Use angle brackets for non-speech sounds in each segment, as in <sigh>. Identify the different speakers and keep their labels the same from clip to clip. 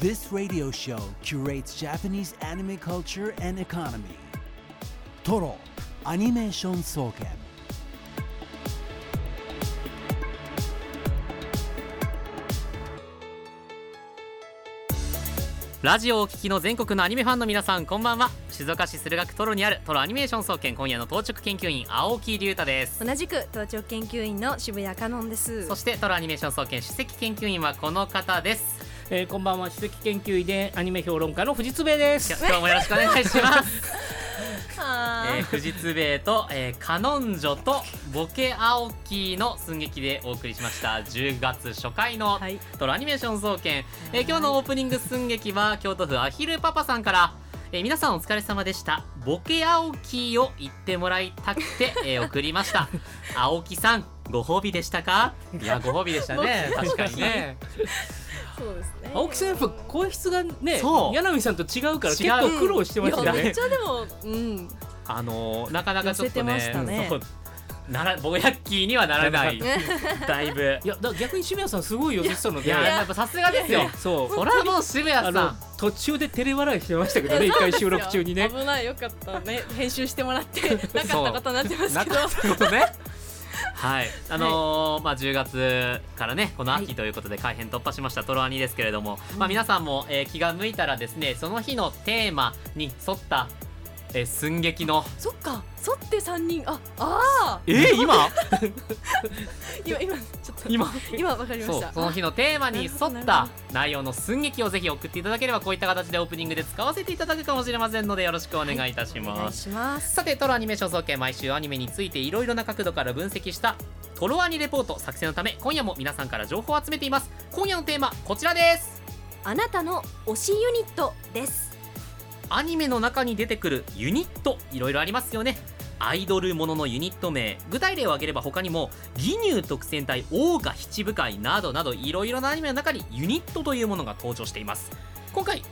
Speaker 1: This radio show curates Japanese anime culture and economy. Toro Animation Soken.
Speaker 2: ラジオをお聞きの全国のアニメファンの皆さんこんばんは静岡市駿河区トロにあるトロアニメーション総研今夜の当直研究員青木隆太です
Speaker 3: 同じく当直研究員の渋谷香音です
Speaker 2: そしてトロアニメーション総研首席研究員はこの方です
Speaker 4: えー、こんばんは首席研究員でアニメ評論家の藤津兵衛です。
Speaker 2: 今日もよろしくお願いします。
Speaker 3: は
Speaker 2: えー、藤津兵衛と、えー、カノンジョとボケ青木の寸劇でお送りしました。10月初回の
Speaker 3: はい。
Speaker 2: トロアニメーション総研、えー今日のオープニング寸劇は京都府アヒルパパさんから、えー皆さんお疲れ様でした。ボケ青木を言ってもらいたくて、えー送りました。<laughs> 青木さんご褒美でしたか？いやご褒美でしたね。<laughs> 確かにね
Speaker 3: そうですね。
Speaker 4: 青木さんやっぱ声質がね柳さんと違うから結構苦労してました
Speaker 3: いやめっ
Speaker 4: ね
Speaker 3: ちゃでもうん。
Speaker 2: あのーなかなかちょっとね
Speaker 3: 寄せてましたね。
Speaker 2: そうならボヤッキーにはならない。<laughs> だいぶ。
Speaker 4: いやだ逆に渋谷さんすごい寄せてたの
Speaker 2: い
Speaker 4: で
Speaker 2: ややっぱさすがですよ。
Speaker 4: そう。<laughs>
Speaker 2: そらもう渋谷さん。
Speaker 4: 途中で照れ笑いしてましたけどね <laughs> 一回収録中にね。
Speaker 3: 危ないよかった。ね編集してもらってなかったことになってますけど。
Speaker 2: なかったことね。はい、あのーまあ10月からねこの秋ということで改編突破しましたトロアニですけれども、まあ皆さんも、えー気が向いたらですねその日のテーマに沿った、えー寸劇の
Speaker 3: そっか沿って三人。ああ
Speaker 2: えー、今？
Speaker 3: ー <laughs> 今今ちょっと。
Speaker 2: 今？
Speaker 3: 今わかりました。
Speaker 2: その日のテーマに沿った内容の寸劇をぜひ送っていただければこういった形でオープニングで使わせていただくかもしれませんのでよろしくお願いいたします。
Speaker 3: します。
Speaker 2: さてトロアニメーション総研毎週アニメについていろいろな角度から分析したトロアニレポート作成のため今夜も皆さんから情報を集めています。今夜のテーマこちらです。
Speaker 3: あなたの推しユニットです
Speaker 2: アニメの中に出てくるユニットいろいろありますよね。アイドルもののユニット名。具体例を挙げれば他にも義乳特戦隊桜花七部会などなどいろいろなアニメの中にユニットというものが登場しています。今回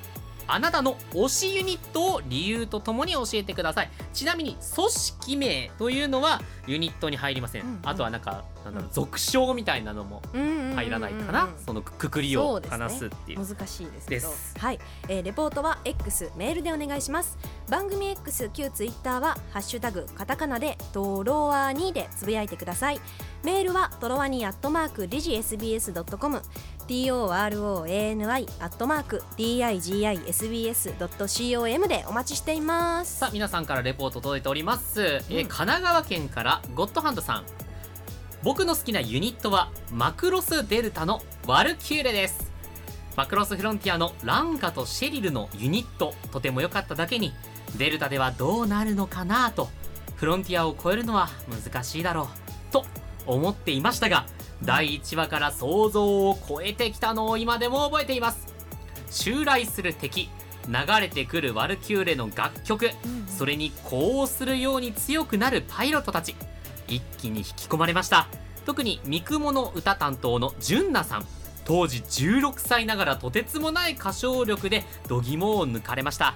Speaker 2: あなたの推しユニットを理由とともに教えてください。ちなみに組織名というのはユニットに入りません、
Speaker 3: うんうん。
Speaker 2: あとはなんかなんだろう俗称みたいなのも入らないかな、そのくくりを話すっていう。
Speaker 3: 難しいですけど。はい、えーレポートは X メールでお願いします。番組 X 旧 Twitter はハッシュタグカタカナでトロワニでつぶやいてください。メールはトロワニアットマークディジ SBS.com TOROANY アットマーク DIGISBS.com でお待ちしています。
Speaker 2: さあ皆さんからレポート届いております、えー
Speaker 3: うん。
Speaker 2: 神奈川県からゴッドハンドさん。僕の好きなユニットはマクロスデルタのワルキューレです。マクロスフロンティアのランカとシェリルのユニットとても良かっただけにデルタではどうなるのかなとフロンティアを超えるのは難しいだろうと思っていましたが第1話から想像を超えてきたのを今でも覚えています。襲来する敵流れてくるワルキューレの楽曲それに呼応するように強くなるパイロットたち一気に引き込まれました。特に三雲の歌担当の純奈さん当時16歳ながらとてつもない歌唱力で度肝を抜かれました。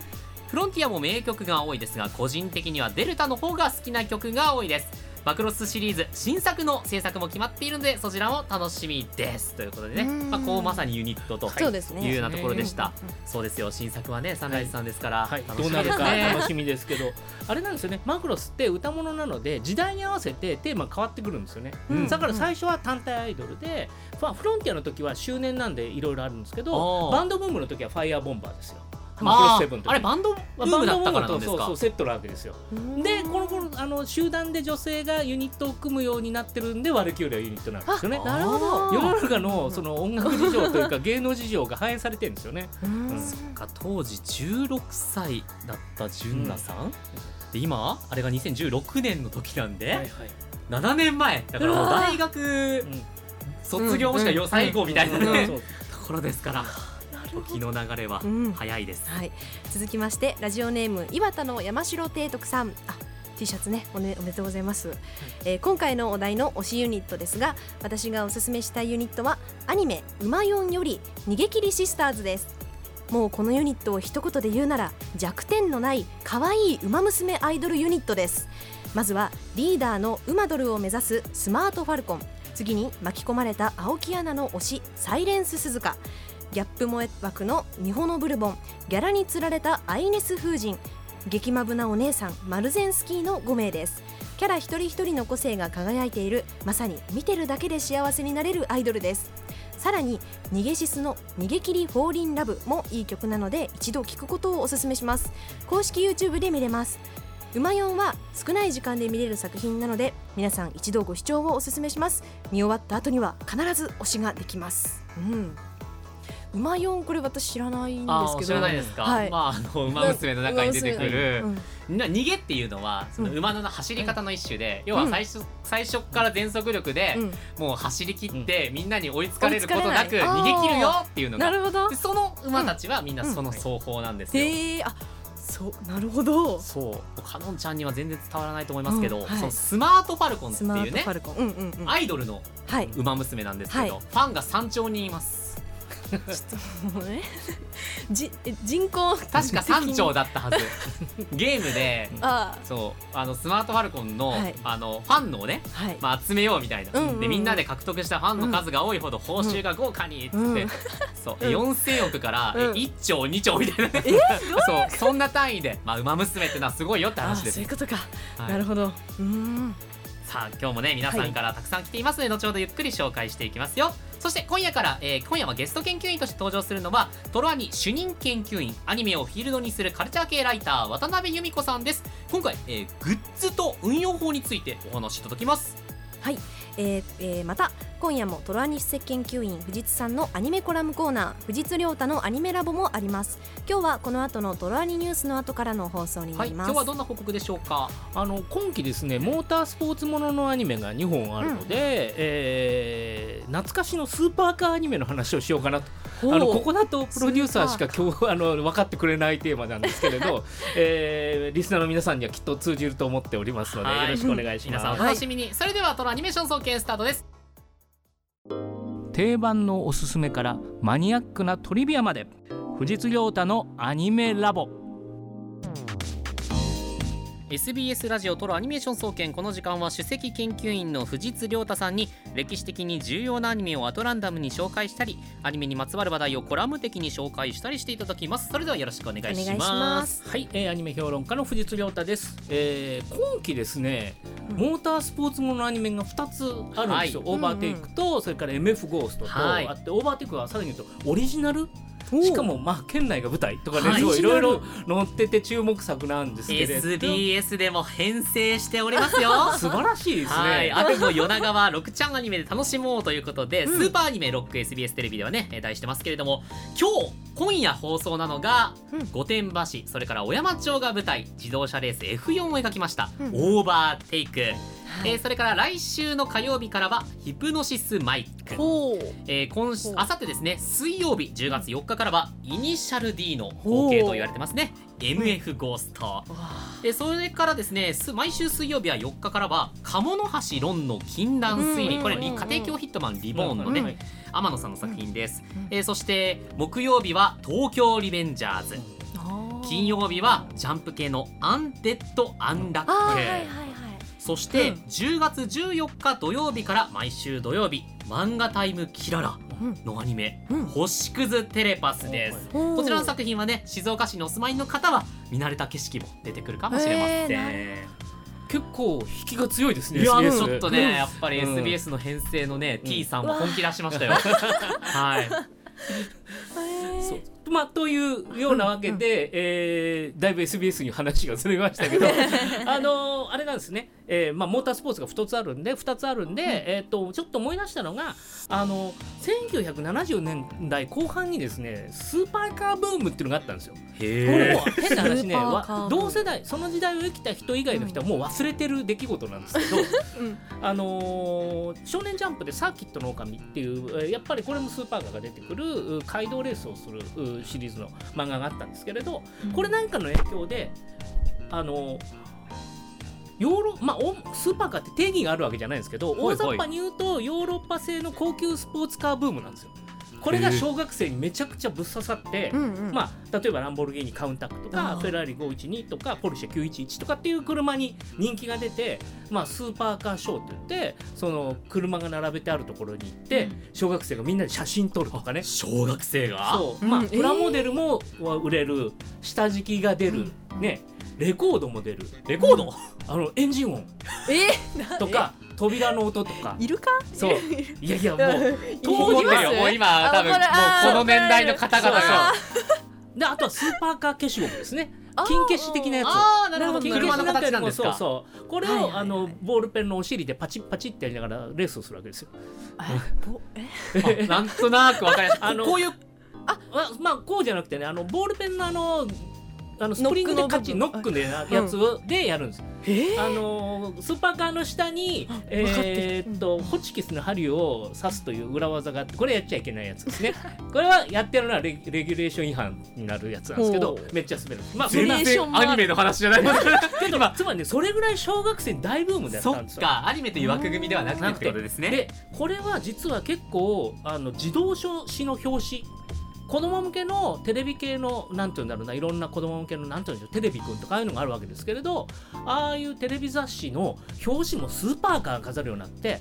Speaker 2: フロンティアも名曲が多いですが個人的にはデルタの方が好きな曲が多いですマクロスシリーズ新作の制作も決まっているのでそちらも楽しみです。ということでね、
Speaker 3: うん。
Speaker 2: まあ、こうまさにユニットと
Speaker 3: そうですね。
Speaker 2: いうようなところでした、そうですよ新作はねサンライズさんですから、
Speaker 4: はい、どうなるか楽しみですけどあれなんですよね。マクロスって歌物なので時代に合わせてテーマ変わってくるんですよね、
Speaker 2: うん。
Speaker 4: だから最初は単体アイドルで、まあフロンティアの時は周年なんでいろいろあるんですけ
Speaker 2: お
Speaker 4: ど
Speaker 2: ー。
Speaker 4: バンドブームの時はファイヤーボンバーですよマクロ
Speaker 2: あ
Speaker 4: スセブン
Speaker 2: あれバンドブームだったからなんですか？
Speaker 4: そうそうセットなわけですよ。
Speaker 3: うん。
Speaker 4: でこの頃あの集団で女性がユニットを組むようになってるんでワルキューレはユニットなんですよね。
Speaker 3: あなるほど。
Speaker 4: 世の中のその音楽事情というか芸能事情が反映されてるんですよね。<laughs>
Speaker 3: うん。
Speaker 2: か当時16歳だった純奈さん、で今あれが2016年の時なんで、
Speaker 4: はいはい。
Speaker 2: 7年前。だからもう大学卒業もしくはよ最後みたいな <laughs> ところですから時の流れは
Speaker 3: うん。
Speaker 2: 早いです、
Speaker 3: はい、続きましてラジオネーム岩田の山城提督さん。あ T シャツね。お,、ね、おめでとうございます、えー今回のお題の推しユニットですが私がおすすめしたいユニットはアニメ「うまよん」より「逃げ切りシスターズ」です。もうこのユニットを一言で言うなら弱点のない可愛いウマ娘アイドルユニットです。まずはリーダーのウマドルを目指すスマートファルコン。次に巻き込まれた青木アナの推しサイレンス鈴鹿ギャップ萌え枠のミホノブルボンギャラに釣られたアイネス風神。激マブなお姉さんマルゼンスキーの5名です。キャラ一人一人の個性が輝いている。まさに見てるだけで幸せになれるアイドルです。さらに逃げシスの逃げ切りフォーリンラブもいい曲なので一度聴くことをおすすめします。公式 YouTube で見れます。うまよんは少ない時間で見れる作品なので皆さん一度ご視聴をおすすめします。見終わった後には必ず推しができます。うん。うまよんこれ私知らないんですけど。
Speaker 2: 知らないですか、
Speaker 3: はい。
Speaker 2: まああの馬娘の中に出てくる。
Speaker 3: うん。
Speaker 2: な逃げっていうのはその
Speaker 3: うん
Speaker 2: 馬の走り方の一種で、要は最初最初から全速力で、
Speaker 3: うん。
Speaker 2: もう走り切って、みんなに追いつかれることなく逃げ切るよっていうのが
Speaker 3: なるほど。
Speaker 2: でその馬たちはみんなその双方なんですよ、
Speaker 3: あそうなるほど。
Speaker 2: そう。かのんちゃんには全然伝わらないと思いますけど、
Speaker 3: うん。はい。
Speaker 2: そのスマートファルコンっていうねアイドルの
Speaker 3: はい。
Speaker 2: 馬娘なんですけど、
Speaker 3: はい。
Speaker 2: ファンが山頂にいます
Speaker 3: もうね。<laughs> じえ人口
Speaker 2: 確か3兆だったはず。<laughs> ゲームで
Speaker 3: あ
Speaker 2: そうあのスマートファルコンの,、
Speaker 3: はい。
Speaker 2: あのファンのをね、
Speaker 3: あはい、
Speaker 2: まあ、集めようみたいな、
Speaker 3: うんうんうん。
Speaker 2: でみんなで獲得したファンの数が多いほど報酬が豪華にっつって、
Speaker 3: うん。<laughs>
Speaker 2: そう、
Speaker 3: うん。
Speaker 2: 4000億から、
Speaker 3: うん。
Speaker 2: え1兆2兆みたいな。ね、そうそんな単位で、まあ、馬娘ってのはすごいよって
Speaker 3: あ
Speaker 2: 話です
Speaker 3: そういうことか、
Speaker 2: はい。
Speaker 3: なるほど。うーん
Speaker 2: さあ今日もね皆さんからたくさん来ていますので、後ほどゆっくり紹介していきますよ。そして今夜から、えー今夜はゲスト研究員として登場するのはトロアニ主任研究員アニメをフィールドにするカルチャー系ライター渡辺由美子さんです。今回、えーグッズと運用法についてお話しいただきます
Speaker 3: はい、えーえーまた今夜もトロアニ出席研究員藤津さんのアニメコラムコーナー藤津亮太のアニメラボもあります。今日はこの後のトロアニニュースの後からの放送にな
Speaker 2: はい
Speaker 3: ります、
Speaker 2: 今日はどんな報告でしょうか？
Speaker 4: あの今期ですねモータースポーツもののアニメが2本あるので、えー懐かしのスーパーカーアニメの話をしようかなとあのここだとプロデューサーしか今日あの分かってくれないテーマなんですけれど、<laughs> えーリスナーの皆さんにはきっと通じると思っておりますので
Speaker 2: はい。
Speaker 4: よろしくお願いし
Speaker 2: 皆さんお
Speaker 4: ます。
Speaker 2: 楽しみに、それではトロアニメーション総研スタートです。
Speaker 4: 定番のおすすめからマニアックなトリビアまで。藤津亮太のアニメラボ
Speaker 2: SBS ラジオトロアニメーション総研この時間は首席研究員の藤津亮太さんに歴史的に重要なアニメをアトランダムに紹介したりアニメにまつわる話題をコラム的に紹介したりしていただきます。それではよろしくお願いします。
Speaker 3: お願いします。
Speaker 4: はい、えーアニメ評論家の藤津亮太です、えー今期ですね、
Speaker 3: うん。
Speaker 4: モータースポーツもののアニメが2つあるんですよ、
Speaker 2: はい。
Speaker 4: オーバーテイクと、それから MF ゴーストと、
Speaker 2: はい。
Speaker 4: あってオーバーテイクはさらに言うとオリジナルしかもまあ県内が舞台とかね、
Speaker 2: はい。
Speaker 4: すごいいろい。ろ載ってて注目作なんですけれど。
Speaker 2: SBS でも編成しておりますよ。<laughs>
Speaker 4: 素晴らしいですね、
Speaker 2: はい、秋<laughs> の夜長は6ちゃんアニメで楽しもうということで、スーパーアニメロック SBS テレビではねえー題してますけれども今日今夜放送なのが
Speaker 3: うん。
Speaker 2: 御殿場市それから小山町が舞台自動車レース F4 を描きました、
Speaker 3: うん。
Speaker 2: オーバーテイク、
Speaker 3: はい。
Speaker 2: えーそれから来週の火曜日からはヒプノシスマイク、えー今あさってですね水曜日10月4日からはイニシャル D の後継と言われてますね。MF ゴースト、
Speaker 3: わ。
Speaker 2: でそれからですねす毎週水曜日は4日からは鴨乃橋ロンの禁断推理、
Speaker 3: うん
Speaker 2: これ家庭教師ヒットマンリボーンのね、
Speaker 4: うん
Speaker 2: 天野さんの作品です、
Speaker 3: うん
Speaker 2: えーそして木曜日は東京リベンジャーズ。金曜日はジャンプ系のアンデッド・アンラック、そして
Speaker 3: うん。
Speaker 2: 10月14日土曜日から毎週土曜日漫画タイムキララ
Speaker 3: うん。
Speaker 2: のアニメ、
Speaker 3: うん。
Speaker 2: 星屑テレパスです、
Speaker 3: ほう
Speaker 2: こちらの作品はね静岡市にお住まいの方は見慣れた景色も出てくるかもしれません、
Speaker 3: へ
Speaker 4: 結構引きが強いですね
Speaker 2: いや
Speaker 4: SBS
Speaker 2: ちょっとね、
Speaker 4: うん。
Speaker 2: やっぱり
Speaker 4: うん。
Speaker 2: SBS の編成のね、
Speaker 4: うん。
Speaker 2: T さんも本気出しましたよ。はい。<laughs>
Speaker 4: そうまあ、というようなわけで、えーだいぶ SBS に話がずれましたけど <laughs> あのーあれなんですね、えーまあ、モータースポーツが2つあるんで2つあるんで、えー、とちょっと思い出したのがあの1970年代後半にですねスーパーカーブームっていうのがあったんですよ。
Speaker 2: へ
Speaker 4: もう変な話ね。同世代その時代を生きた人以外の人はもう忘れてる出来事なんですけど、<laughs>
Speaker 3: うん。
Speaker 4: あのー少年ジャンプでサーキットの狼っていうえーやっぱりこれもスーパーカーが出てくるう街道レースをするうシリーズの漫画があったんですけれどこれなんかの影響であのーヨーロまあ、おスーパーカーって定義があるわけじゃないんですけど
Speaker 2: はい
Speaker 4: 大雑把に言うとヨーロッパ製の高級スポーツカーブームなんですよ。これが小学生にめちゃくちゃぶっ刺さって、
Speaker 3: うんうん。
Speaker 4: まあ、例えばランボルギーニカウンタックとかフェラーリ512とかポルシェ911とかっていう車に人気が出て、まあ、スーパーカーショーって言ってその車が並べてあるところに行って、小学生がみんなで写真撮るとかね。
Speaker 2: 小学生が？
Speaker 4: まあ、
Speaker 3: えー。
Speaker 4: プラモデルも売れる。下敷きが出る、ね。レコードも出る。
Speaker 2: レコード？
Speaker 4: あのエンジン音。
Speaker 3: えー
Speaker 4: とか扉の音とか。
Speaker 3: いるか？
Speaker 4: そう。<laughs> いやいやもう
Speaker 2: 怒ってるよもう今多分もう
Speaker 3: あこ
Speaker 2: の年代の方々が
Speaker 4: であとはスーパーカー消しゴムですね。金消し的なやつ。
Speaker 2: ああなるほど。
Speaker 4: 金
Speaker 2: 車の
Speaker 4: 消し
Speaker 2: 形なんですか？
Speaker 4: そうそう。これを、
Speaker 3: はいはいはい。
Speaker 4: あのボールペンのお尻でパチッパチッってやりながらレースをするわけですよ。
Speaker 2: なんとなくわかります。
Speaker 4: あの
Speaker 2: こういう
Speaker 4: あままあこうじゃなくてねあのボールペンのあのあのスプリングでカチノ
Speaker 3: ノック
Speaker 4: でやつをでやるんです。
Speaker 3: え
Speaker 4: あのスーパーカーの下に、えーっとホチキスの針を刺すという裏技があってこれやっちゃいけないやつですね。<laughs> これはやってるのはレレギュレーション違反になるやつなんですけどめっちゃ滑る。まあそ
Speaker 2: 全然アニメの話じゃない <laughs>
Speaker 4: けどつまりねそれぐらい小学生に大ブームだっ
Speaker 2: そっ
Speaker 4: たんですよ。
Speaker 2: かアニメという枠組みではなくてってことですね。
Speaker 4: でこれは実は結構あの自動書誌の表紙子供向けのテレビ系のなんていうんだろうないろんな子供向けのなんていうんでしょうテレビくんとかああいうのがあるわけですけれどああいうテレビ雑誌の表紙もスーパーカーが飾るようになって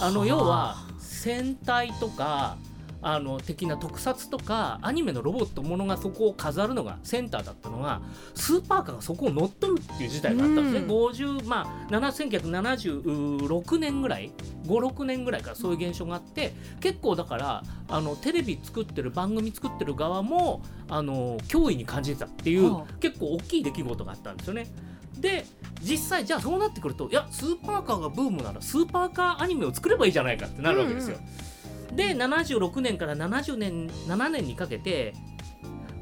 Speaker 4: あの要は戦隊とかあの的な特撮とかアニメのロボットものがそこを飾るのがセンターだったのがスーパーカーがそこを乗っ取るっていう時代があったんですね、
Speaker 3: うん
Speaker 4: 50まあ1976年ぐらい56年ぐらいからそういう現象があって結構だからあのテレビ作ってる番組作ってる側もあの脅威に感じてたっていう、
Speaker 3: はあ
Speaker 4: 結構大きい出来事があったんですよね。で実際じゃあそうなってくるといやスーパーカーがブームならスーパーカーアニメを作ればいいじゃないかってなるわけですよ。で76年から70年7年にかけて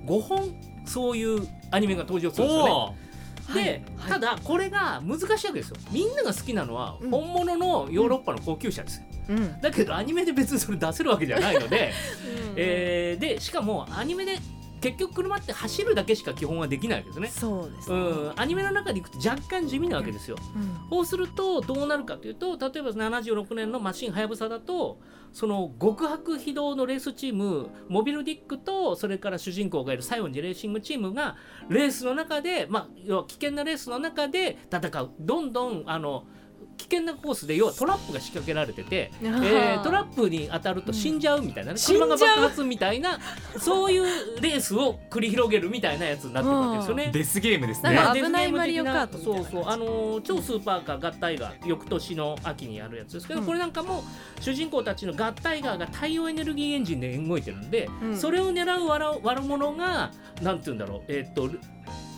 Speaker 4: 5本そういうアニメが登場するんですよね。で、
Speaker 3: はい
Speaker 4: ただこれが難しいわけですよ。みんなが好きなのは
Speaker 3: うん
Speaker 4: 本物のヨーロッパの高級車ですよ。
Speaker 3: うん
Speaker 4: だけどアニメで別にそれ出せるわけじゃないので、<laughs>
Speaker 3: うん
Speaker 4: えーでしかもアニメで結局車って走るだけしか基本はできないわけですね。う
Speaker 3: そうですね
Speaker 4: ん、アニメの中に行くと若干地味なわけですよ。
Speaker 3: うん
Speaker 4: そうするとどうなるかというと例えば76年のマシンはやぶさだとその極白非道のレースチームモビルディックとそれから主人公がいるサイオンジレーシングチームがレースの中で、まあ、要は危険なレースの中で戦う。どんどんあの危険なコースで要はトラップが仕掛けられてて、え
Speaker 3: あー。
Speaker 4: ートラップに当たると死んじゃうみたいなね、
Speaker 3: 死んじゃう？
Speaker 4: 車が爆発みたいなそういうレースを繰り広げるみたいなやつになってるわけですよね。<laughs>
Speaker 2: デスゲームです
Speaker 3: なん
Speaker 2: ね
Speaker 3: か危ないマリオカートみたいな。
Speaker 4: そうそう。あのー超スーパーカー合体が翌年の秋にやるやつですけど、
Speaker 3: うん。
Speaker 4: これなんかも主人公たちの合体ガーが太陽エネルギーエンジンで動いてるんで、
Speaker 3: うん。
Speaker 4: それを狙う悪悪者がなんて言うんだろう。えーっと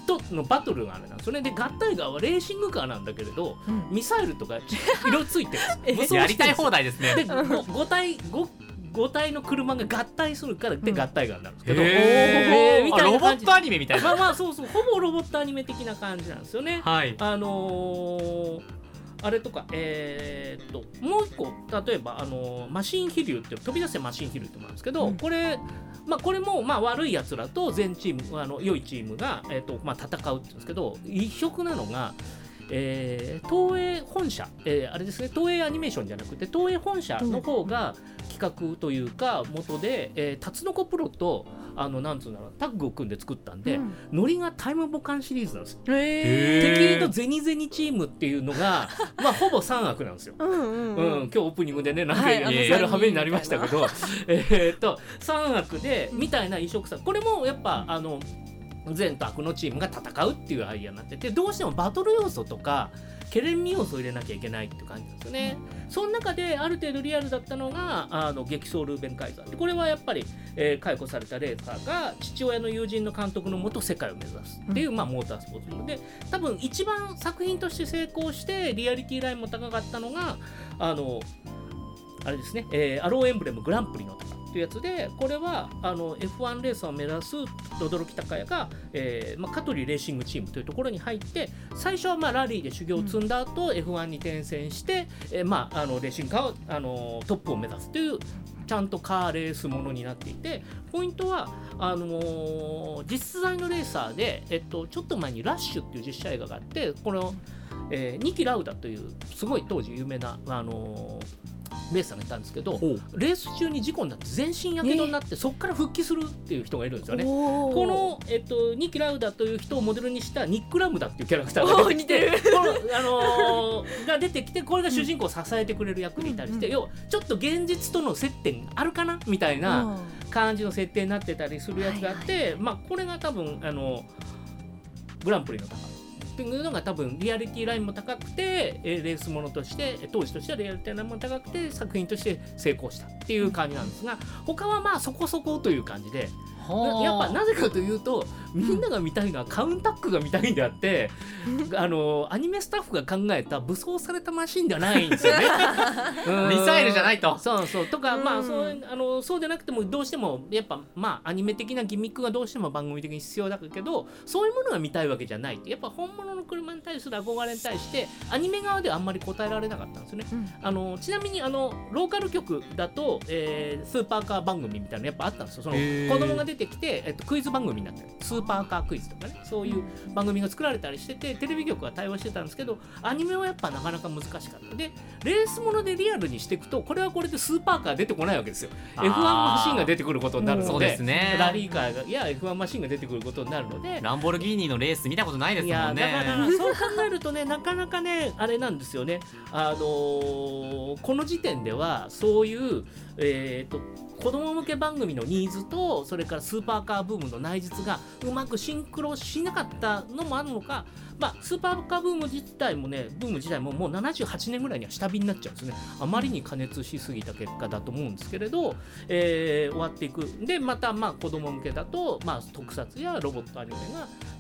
Speaker 4: とのバトルがあるな。んですよねで合体ガーはレーシングカーなんだけれど
Speaker 3: うん。
Speaker 4: ミサイルとか色ついてる。<laughs>
Speaker 2: やりたい放題ですね。
Speaker 4: で 5, 体 5, 5体の車が合体するからで
Speaker 3: うん。
Speaker 4: 合体ガーになるんですけど、
Speaker 2: へー。
Speaker 4: みたいな
Speaker 2: あロボットアニメみたいな。
Speaker 4: まあまあそうそう。ほぼロボットアニメ的な感じなんですよね。
Speaker 2: はい。
Speaker 4: あのーあれとか、えーっともう一個例えば、あのーマシン飛竜って飛び出せマシン飛竜ってのもあるんですけど、
Speaker 3: うん。
Speaker 4: これ、まあ、これも、まあ、悪いやつらと全チームあの良いチームが、えーっとまあ、戦うって言うんですけど異色なのが、えー東映本社、えーあれですね東映アニメーションじゃなくて東映本社の方が企画というか元で、えー、タツノコプロとあのなんつうんだろうタッグを組んで作ったんで、
Speaker 3: うん。
Speaker 4: ノリがタイムボカンシリーズなんですよ。
Speaker 3: へ
Speaker 4: 敵のゼニゼニチームっていうのが、<laughs> まあ、ほぼ3悪なんですよ。
Speaker 3: ーうんうん
Speaker 4: うん、
Speaker 3: うん
Speaker 4: 今日オープニングでねなんか
Speaker 3: は
Speaker 4: やる羽目になりましたけど、<laughs> えーっと3悪でみたいな異色さ。これもやっぱあの善と悪のチームが戦うっていうアイデアになっててどうしてもバトル要素とかケレン味要素を入れなきゃいけないって感じなんですよね。その中である程度リアルだったのがあの激走ルーベン・カイザーでこれはやっぱり、えー解雇されたレーサーが父親の友人の監督のもと世界を目指すっていう、まあ、モータースポーツもので多分一番作品として成功してリアリティラインも高かったのがあのあれですね、えーアローエンブレムグランプリのとかっていうやつでこれはあの F1 レーサーを目指す轟高也が、えーまあ、カトリレーシングチームというところに入って最初はまあラリーで修行を積んだ後、F1 に転戦して、えーまあ、あのレーシングカーをあのトップを目指すというちゃんとカーレースものになっていてポイントはあのー実在のレーサーで、えっと、ちょっと前に「ラッシュ」っていう実写映画があってこの、えーニキ・ラウダというすごい当時有名な、あのーレースさんがいたんですけどレース中に事故になって全身やけどになって、そこから復帰するっていう人がいるんですよね。
Speaker 3: こ
Speaker 4: この、えっと、ニッキ・ラウダという人をモデルにしたニック・ラムダっていうキャラクターが出てきてこの、あのーが出てきてこれが主人公を支えてくれる役にいたりして、
Speaker 3: うん
Speaker 4: 要はちょっと現実との接点あるかなみたいな感じの設定になってたりするやつがあって、まあ、これが多分あのグランプリの高い。っていうのが多分リアリティラインも高くてえレースものとしてえ当時としてはリアリティラインも高くて作品として成功したっていう感じなんですが他はまあそこそこという感じでやっぱなぜかというとみんなが見たいのはカウンタックが見たいんであって、あのアニメスタッフが考えた武装されたマシンではないんですよね。<laughs> うん。
Speaker 2: ミサイルじゃないと。
Speaker 4: そうそう。とか、ま
Speaker 3: うん。
Speaker 4: あそうあのそうでなくてもどうしてもやっぱまあアニメ的なギミックがどうしても番組的に必要だけどそういうものが見たいわけじゃない。やっぱ本物の車に対する憧れに対してアニメ側ではあんまり答えられなかったんですよね。あのちなみにあのローカル局だと、えースーパーカー番組みたいなのやっぱあったんですよ。その子供が出てきて、えっと、クイズ番組になってる。スーパーカークイズとかね。そういう番組が作られたりしててテレビ局が対応してたんですけどアニメはやっぱなかなか難しかった。でレースものでリアルにしていくとこれはこれでスーパーカー出てこないわけですよ。F1 マシンが出てくることになるので
Speaker 2: そうですね。
Speaker 4: ラリーカーがいや F1 マシンが出てくることになるので。
Speaker 2: ランボルギーニのレース見たことないですもんね。
Speaker 4: だからそう考えるとねなかなかねあれなんですよね。あのーこの時点ではそういうえー、と子供向け番組のニーズとそれからスーパーカーブームの内実がうまくシンクロしなかったのもあるのか、まあ、スーパーカーブーム自体もねブーム自体ももう78年ぐらいには下火になっちゃうんですね。あまりに加熱しすぎた結果だと思うんですけれど、えー終わっていく。でまたまあ子供向けだと、まあ、特撮やロボットアニメ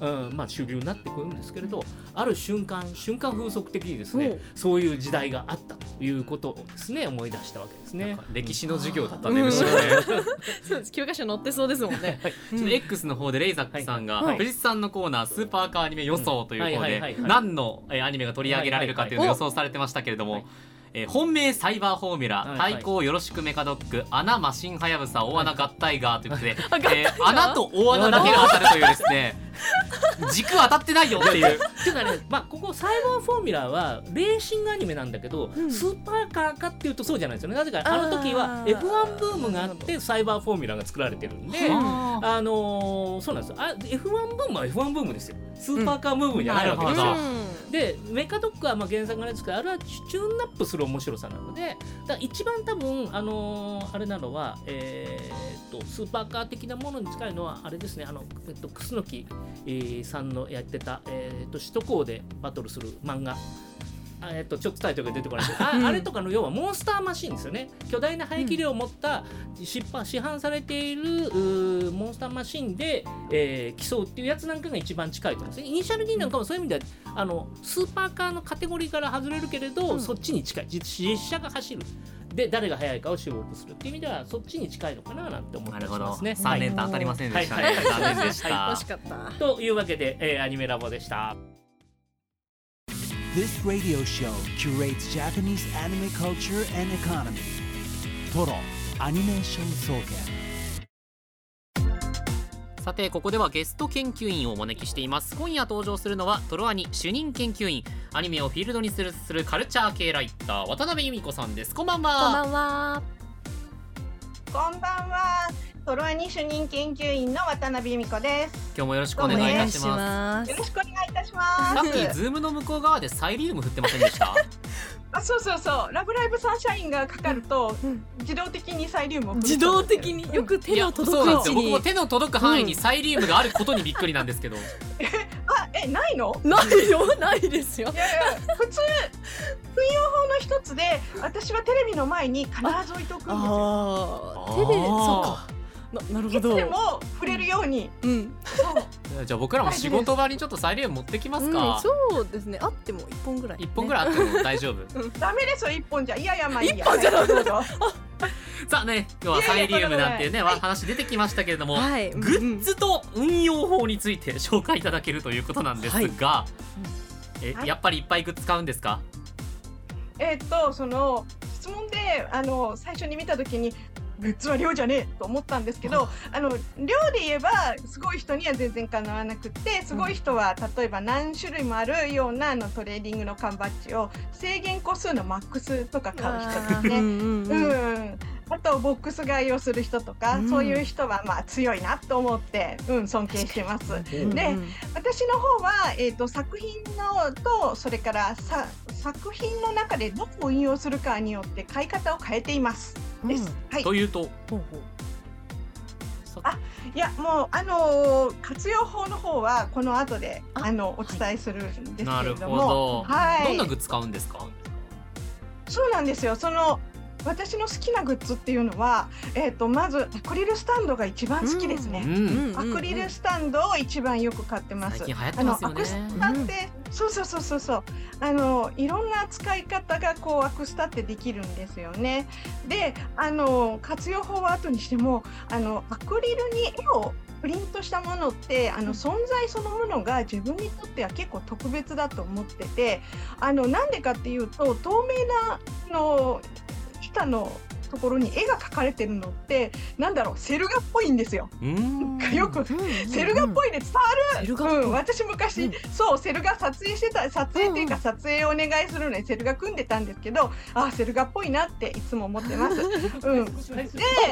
Speaker 4: が、うんまあ、主流になってくるんですけれどある瞬間瞬間風速的にですねそういう時代があったということをですね思い出したわけですね。
Speaker 2: 歴史の授業だったんで
Speaker 3: うん。
Speaker 2: むしろ。ね
Speaker 3: そうです。教科書載ってそうですもんね。
Speaker 2: ちょっと X の方でレイザックさんが、
Speaker 3: はい。
Speaker 2: 藤津さんのコーナースーパーカーアニメ予想という方
Speaker 4: はいはいはいはい
Speaker 2: で何のえーアニメが取り上げられるかというのを予想されてましたけれども、
Speaker 4: はい
Speaker 2: えー本命サイバーフォーミュラ、
Speaker 4: はい。はい
Speaker 2: 対抗よろしくメカドッグ穴マシンハヤブサ大穴合体ガーということで、<laughs> えー穴と大穴だけが当たるというですね <laughs> 軸当たってないよっていう。<laughs>
Speaker 4: っていうかね、まあ、ここサイバーフォーミュラーはレーシングアニメなんだけど、
Speaker 3: うん。
Speaker 4: スーパーカーかっていうとそうじゃないですよね。なぜかあの時は
Speaker 3: あー
Speaker 4: F1 ブームがあってサイバーフォーミュラーが作られてるんで、
Speaker 2: は
Speaker 4: あ。のーそうなんですよ。あ F1 ブームは F1 ブームですよスーパーカーブームじゃないわけですよ、
Speaker 2: なるほ
Speaker 4: でメカドックはまあ原作があれですけどあれはチューンナップする面白さなのでだ一番多分あのーあれなのはえーっとスーパーカー的なものに近いのはあれですね。あの、えっと、楠木、えーさんのやってた、えーっと首都高でバトルする漫画。あえっとちょっとタイトルが出てこないけどあ
Speaker 3: うん。
Speaker 4: あれとかの要はモンスターマシンですよね。巨大な排気量を持った市販市販されているモンスターマシンで、えー競うっていうやつなんかが一番近いと思うんですね。イニシャル D なんかもそういう意味ではあのスーパーカーのカテゴリーから外れるけれど、
Speaker 3: うん。
Speaker 4: そっちに近い。実実車が走る。で誰が速いかを勝負するっていう意味ではそっちに近いのかななんて思ったり
Speaker 2: なるほど。
Speaker 4: しますね。
Speaker 2: 3連単当たりませんでした。ね、
Speaker 4: はいはい。
Speaker 2: 残念でした、
Speaker 3: 惜しかった。
Speaker 4: というわけで、えーアニメラボでした。
Speaker 1: This radio show curates Japanese anime culture and economy. Toro Animation Soken.
Speaker 2: さてここではゲスト研究員をお招きしています今夜登場するのはトロアニ主任研究員アニメをフィールドにするするカルチャー系ライター渡辺由美子さんですこんばんは
Speaker 3: こんばんは
Speaker 5: こんばんは。トロアニ主任研究員の渡辺由美子です。
Speaker 2: 今日もよろしくお願いいたします。
Speaker 3: ます
Speaker 5: よろしくお願いいたしま
Speaker 2: さっき
Speaker 5: す。
Speaker 2: ズームの向こう側でサイリウム振ってませんでした？<laughs>
Speaker 5: あ、そうそうそう。ラブライブサンシャインがかかると、
Speaker 3: うん
Speaker 5: 自動的にサイリウム
Speaker 3: 自動的によく手の届く位置に。
Speaker 2: 僕も手の届く範囲にサイリウムがあることにびっくりなんですけど、<laughs>
Speaker 5: あ、え、ないの？
Speaker 3: ないよないですよ。
Speaker 5: いやいや、普通運用法の一つで、私はテレビの前に必ず置いておくんですよ。
Speaker 3: ああ手でそうかななるほ
Speaker 5: いつ
Speaker 3: ど
Speaker 5: でも触れるように。
Speaker 3: うん、
Speaker 5: そう。<laughs>
Speaker 2: じゃあ僕らも仕事場にちょっとサイリウム持ってきます
Speaker 3: うん
Speaker 2: か、
Speaker 3: そうですね。あっても一本ぐらい、
Speaker 2: 一本ぐらいあっても大丈夫。<laughs>
Speaker 5: ダメですよ一本じゃ。いやいやまあいいや。
Speaker 3: 一本じゃ
Speaker 5: はいどうぞ。
Speaker 2: さあね今日はサイリウムなんていうね
Speaker 5: いやい。や
Speaker 2: 話出てきましたけれども、
Speaker 3: はい。
Speaker 2: グッズと運用法について紹介いただけるということなんですが、え
Speaker 5: はい。
Speaker 2: やっぱりいっぱいグッズ買うんですか？
Speaker 5: えーっとその質問であの最初に見たときにグッズは量じゃねえと思ったんですけどあの量で言えばすごい人には全然かなわなくってすごい人は例えば何種類もあるようなあのトレーディングの缶バッジを制限個数のマックスとか買う人ですね。
Speaker 3: うん、
Speaker 5: あとボックス買いをする人とか、
Speaker 3: うん
Speaker 5: そういう人はまあ強いなと思って、うん、尊敬してます。
Speaker 3: うん
Speaker 5: で私の方は、えー、と作品のとそれからさ作品の中でどこを引用するかによって買い方を変えています。です。はい。
Speaker 2: というと？
Speaker 3: ほうほう
Speaker 5: あいやもうあのー活用法の方はこの後で
Speaker 3: あ
Speaker 5: あのお伝えするんですけ
Speaker 2: なるほ
Speaker 5: れども、
Speaker 2: ど、
Speaker 5: はい。
Speaker 2: どんなグッズ買うんですか？
Speaker 5: そうなんですよ。その私の好きなグッズっていうのは、えっ、とまずアクリルスタンドが一番好きですね。
Speaker 2: うん
Speaker 5: アクリルスタンドを一番よく買ってます。
Speaker 2: 最近流行ってますよね
Speaker 5: あのアクスタって、そうそうそうそうそうあのいろんな使い方がこうアクスタってできるんですよね。であの活用法は後にしてもあのアクリルに絵をプリントしたものってあの存在そのものが自分にとっては結構特別だと思っててあのなんでかっていうと透明なあのたのところに絵が描かれてるのってなんだろうセル画っぽいんですよ。
Speaker 2: うん。
Speaker 5: よくセル画っぽいで伝わる？うん、私昔、
Speaker 3: うん。
Speaker 5: そうセル画撮影してた撮影っていうか撮影をお願いするのにセル画組んでたんですけどあセル画っぽいなっていつも思ってます。<laughs> うん、で、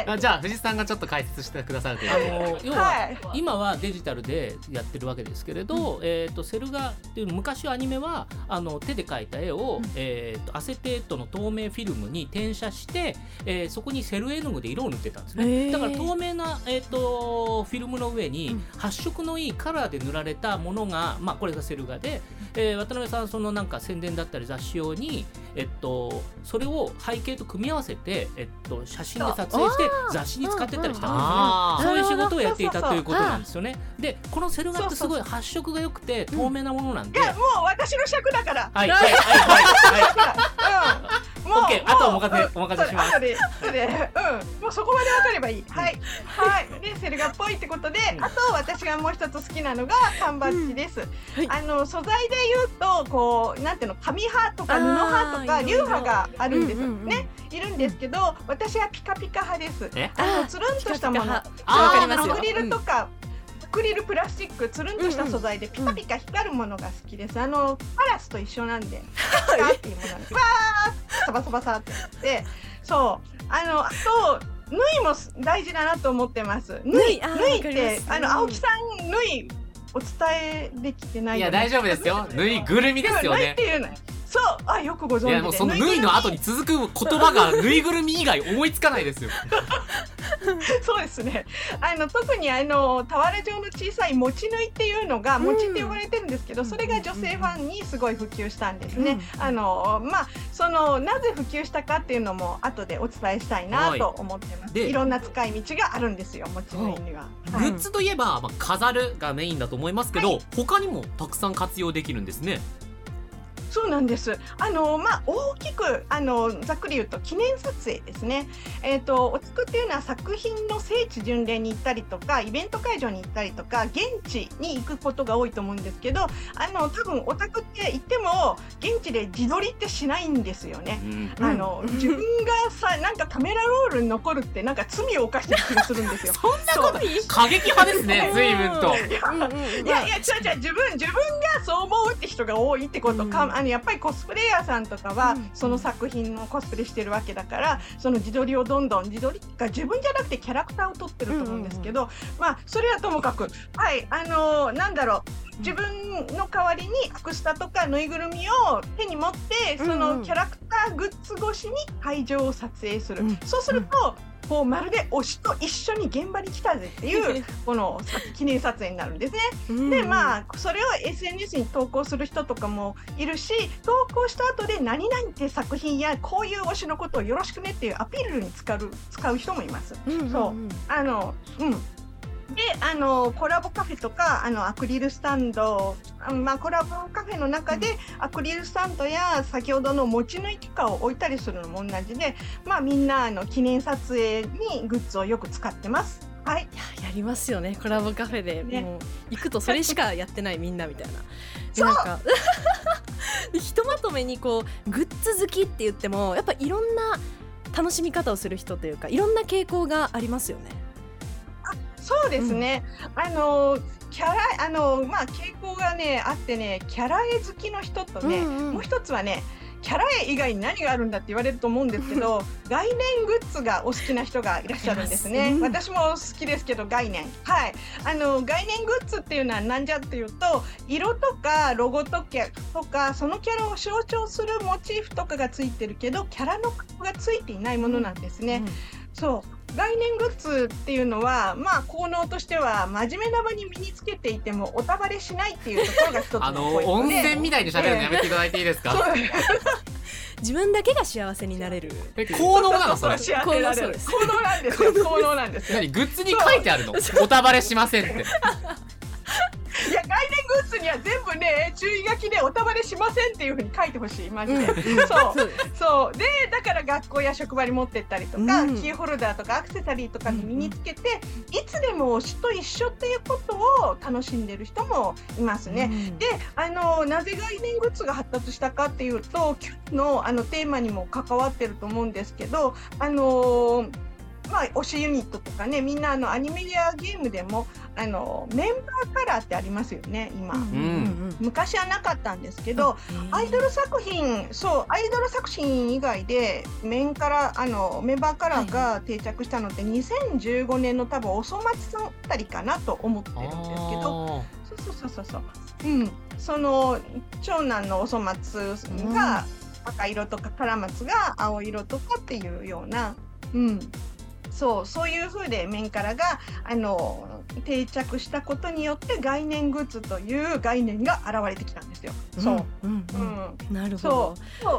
Speaker 2: あじゃあ藤井さんがちょっと解説してくださるという
Speaker 4: あの要は、
Speaker 5: はい、
Speaker 4: 今はデジタルでやってるわけですけれど、えー、とセル画っていう昔はアニメはあの手で描いた絵を、えー、とアセテートの透明フィルムに転写して、えーそこにセル絵の具で色を塗ってたんです
Speaker 3: へ
Speaker 4: ね
Speaker 3: ー。
Speaker 4: だから透明な、えー、とフィルムの上
Speaker 3: う
Speaker 4: に
Speaker 3: ん。
Speaker 4: 発色のいいカラーで塗られたものが、まあ、これがセル画で、えー渡辺さんはそのなんか宣伝だったり雑誌用に、えっと、それを背景と組み合わせて、えっと、写真で撮影して雑誌に使ってたりしたんですよね。そういう仕事をやっていたということなんですよね。で、このセル画ってすごい発色が良くて透明なものなんで。
Speaker 5: いやもう私の尺だから。
Speaker 4: はいはいはいはい。
Speaker 5: うん、もう
Speaker 4: あとはお任せお任せします。
Speaker 5: それそれで、うん、もうそこまでわかればいい。はい、はい、でセル画っぽいってことで、あと私がもう一つ好きなのが缶バッジです。
Speaker 3: はい。
Speaker 5: あの素材で言うとこうなんていうの紙派とか布派とか流派があるんですね。いるんですけど、私はピカピカ派です。
Speaker 2: え？
Speaker 5: あのつるんとしたもの。
Speaker 2: あー
Speaker 3: わかりますよ。
Speaker 5: アクリルとか、アクリルプラスチックつるんとした素材でピカピカ光るものが好きです。あのパラスと一緒なんで、<laughs> ピカっていうものにわーサバサバサってやって、そうあのあと縫いも大事だなと思ってます。縫い
Speaker 3: 縫い
Speaker 5: ってあの青木さん縫いお伝えできてない
Speaker 2: いや大丈夫ですよ。<laughs> ぬいぐるみですよね。
Speaker 5: 縫いっていうの。そう。あよくご存知で。
Speaker 2: いやもうそのぬいの後に続く言葉が <laughs> ぬいぐるみ以外思いつかないですよ。
Speaker 5: そうですね。あの特にあの俵状の小さい持ち縫いっていうのが
Speaker 3: うん。
Speaker 5: 持ちって呼ばれてるんですけど、それが女性ファンにすごい普及したんですね。
Speaker 3: うん。
Speaker 5: あのまあそのなぜ普及したかっていうのも後でお伝えしたいなと思ってます。
Speaker 2: で
Speaker 5: いろんな使い道があるんですよ持ち縫い。には。はい
Speaker 2: グッズといえば、まあ、飾るがメインだと思いますけど、他にもたくさん活用できるんですね
Speaker 5: そうなんです。あのまあ大きくあのざっくり言うと記念撮影ですね。えっ、とおつくっていうのは作品の聖地巡礼に行ったりとかイベント会場に行ったりとか現地に行くことが多いと思うんですけど、あの多分オタクって言っても現地で自撮りってしないんですよね。
Speaker 2: うん
Speaker 5: あの自分がさなんかカメラロールに残るってなんか罪を犯してる気がするんですよ。<laughs>
Speaker 2: そんなこと過激派ですね随分と
Speaker 5: いやいや違う違う自分自分がそう思うって人が多いってことか、
Speaker 3: うん
Speaker 5: あのやっぱりコスプレイヤーさんとかは、
Speaker 3: うん。
Speaker 5: その作品のコスプレしてるわけだからその自撮りをどんどん自撮りが自分じゃなくてキャラクターを撮ってると思うんですけど、まあそれはともかくはいあのーなんだろう自分の代わりにアクスタとかぬいぐるみを手に持ってそのキャラクターグッズ越しに会場を撮影する、
Speaker 3: うん。
Speaker 5: そうすると、こうまるで推しと一緒に現場に来たぜっていう <laughs> このさ記念撮影になるんですね。でまあそれを SNS に投稿する人とかもいるし投稿した後で何々って作品やこういう推しのことをよろしくねっていうアピールに使う使う人もいます。そうあのうんであのコラボカフェとかあのアクリルスタンド、あまあ、コラボカフェの中でアクリルスタンドや先ほどの持ち縫いとかを置いたりするのも同じで、まあ、みんなあの記念撮影にグッズをよく使ってます。はい、
Speaker 3: いややりますよねコラボカフェで、
Speaker 5: ね
Speaker 3: もう行くとそれしかやってないみんなみたいな。で <laughs>
Speaker 5: そう
Speaker 3: なんかで <laughs> ひとまとめにこうグッズ好きって言ってもやっぱいろんな楽しみ方をする人というかいろんな傾向がありますよね。
Speaker 5: そうですね。あのキャラあのまあ傾向がねあってねキャラ絵好きの人とね、
Speaker 3: うんうん。
Speaker 5: もう一つはねキャラ絵以外に何があるんだって言われると思うんですけど概念グッズがお好きな人がいらっしゃるんですね、
Speaker 3: うん。
Speaker 5: 私も好きですけど概念。はい。あの概念グッズっていうのは何じゃっていうと色とかロゴとかとかそのキャラを象徴するモチーフとかがついてるけどキャラの顔がついていないものなんですね、そう概念グッズっていうのはまあ効能としては真面目な場に身につけていてもおたばれしないっていうところが一つの
Speaker 2: あの
Speaker 5: ポイントで
Speaker 2: 温泉みたいに喋るのやめていただいていいですか、<laughs>
Speaker 3: 自分だけが幸せになれる。
Speaker 2: え効能なのそれ
Speaker 3: 効
Speaker 5: 効能なんですよ。効能なんですよ。
Speaker 2: 何グッズに書いてあるの？おたばれしませんって
Speaker 5: いや概念グッズには全部ね注意書きでおたばれしませんっていうふうに書いてほしいマジで、そう。
Speaker 3: そう。です
Speaker 5: そう。でだから学校や職場に持ってったりとか、
Speaker 3: うん。
Speaker 5: キーホルダーとかアクセサリーとかに身につけて、いつでも推しと一緒っていうことを楽しんでる人もいますね。
Speaker 3: うん。
Speaker 5: であのなぜ概念グッズが発達したかっていうと今日のあのテーマにも関わってると思うんですけどあのーまあ、推しユニットとかねみんなあのアニメやゲームでもあのメンバーカラーってありますよね今、
Speaker 3: うんうん
Speaker 5: 昔はなかったんですけど、
Speaker 3: うん
Speaker 5: アイドル作品そうアイドル作品以外でメンカラあのメンバーカラーが定着したのって2015年の多分おそ松さんあたりかなと思ってるんですけど。そうそうそうそうそう。うん。その長男のおそ松が赤色とかカラマツが青色とかっていうような。うんそうそういう風でメンカラがあの定着したことによって概念グッズという概念が現れてきたんですよ。そう、
Speaker 3: うん
Speaker 5: う
Speaker 3: うん。
Speaker 5: ん
Speaker 3: なるほど。
Speaker 5: そ。う。そ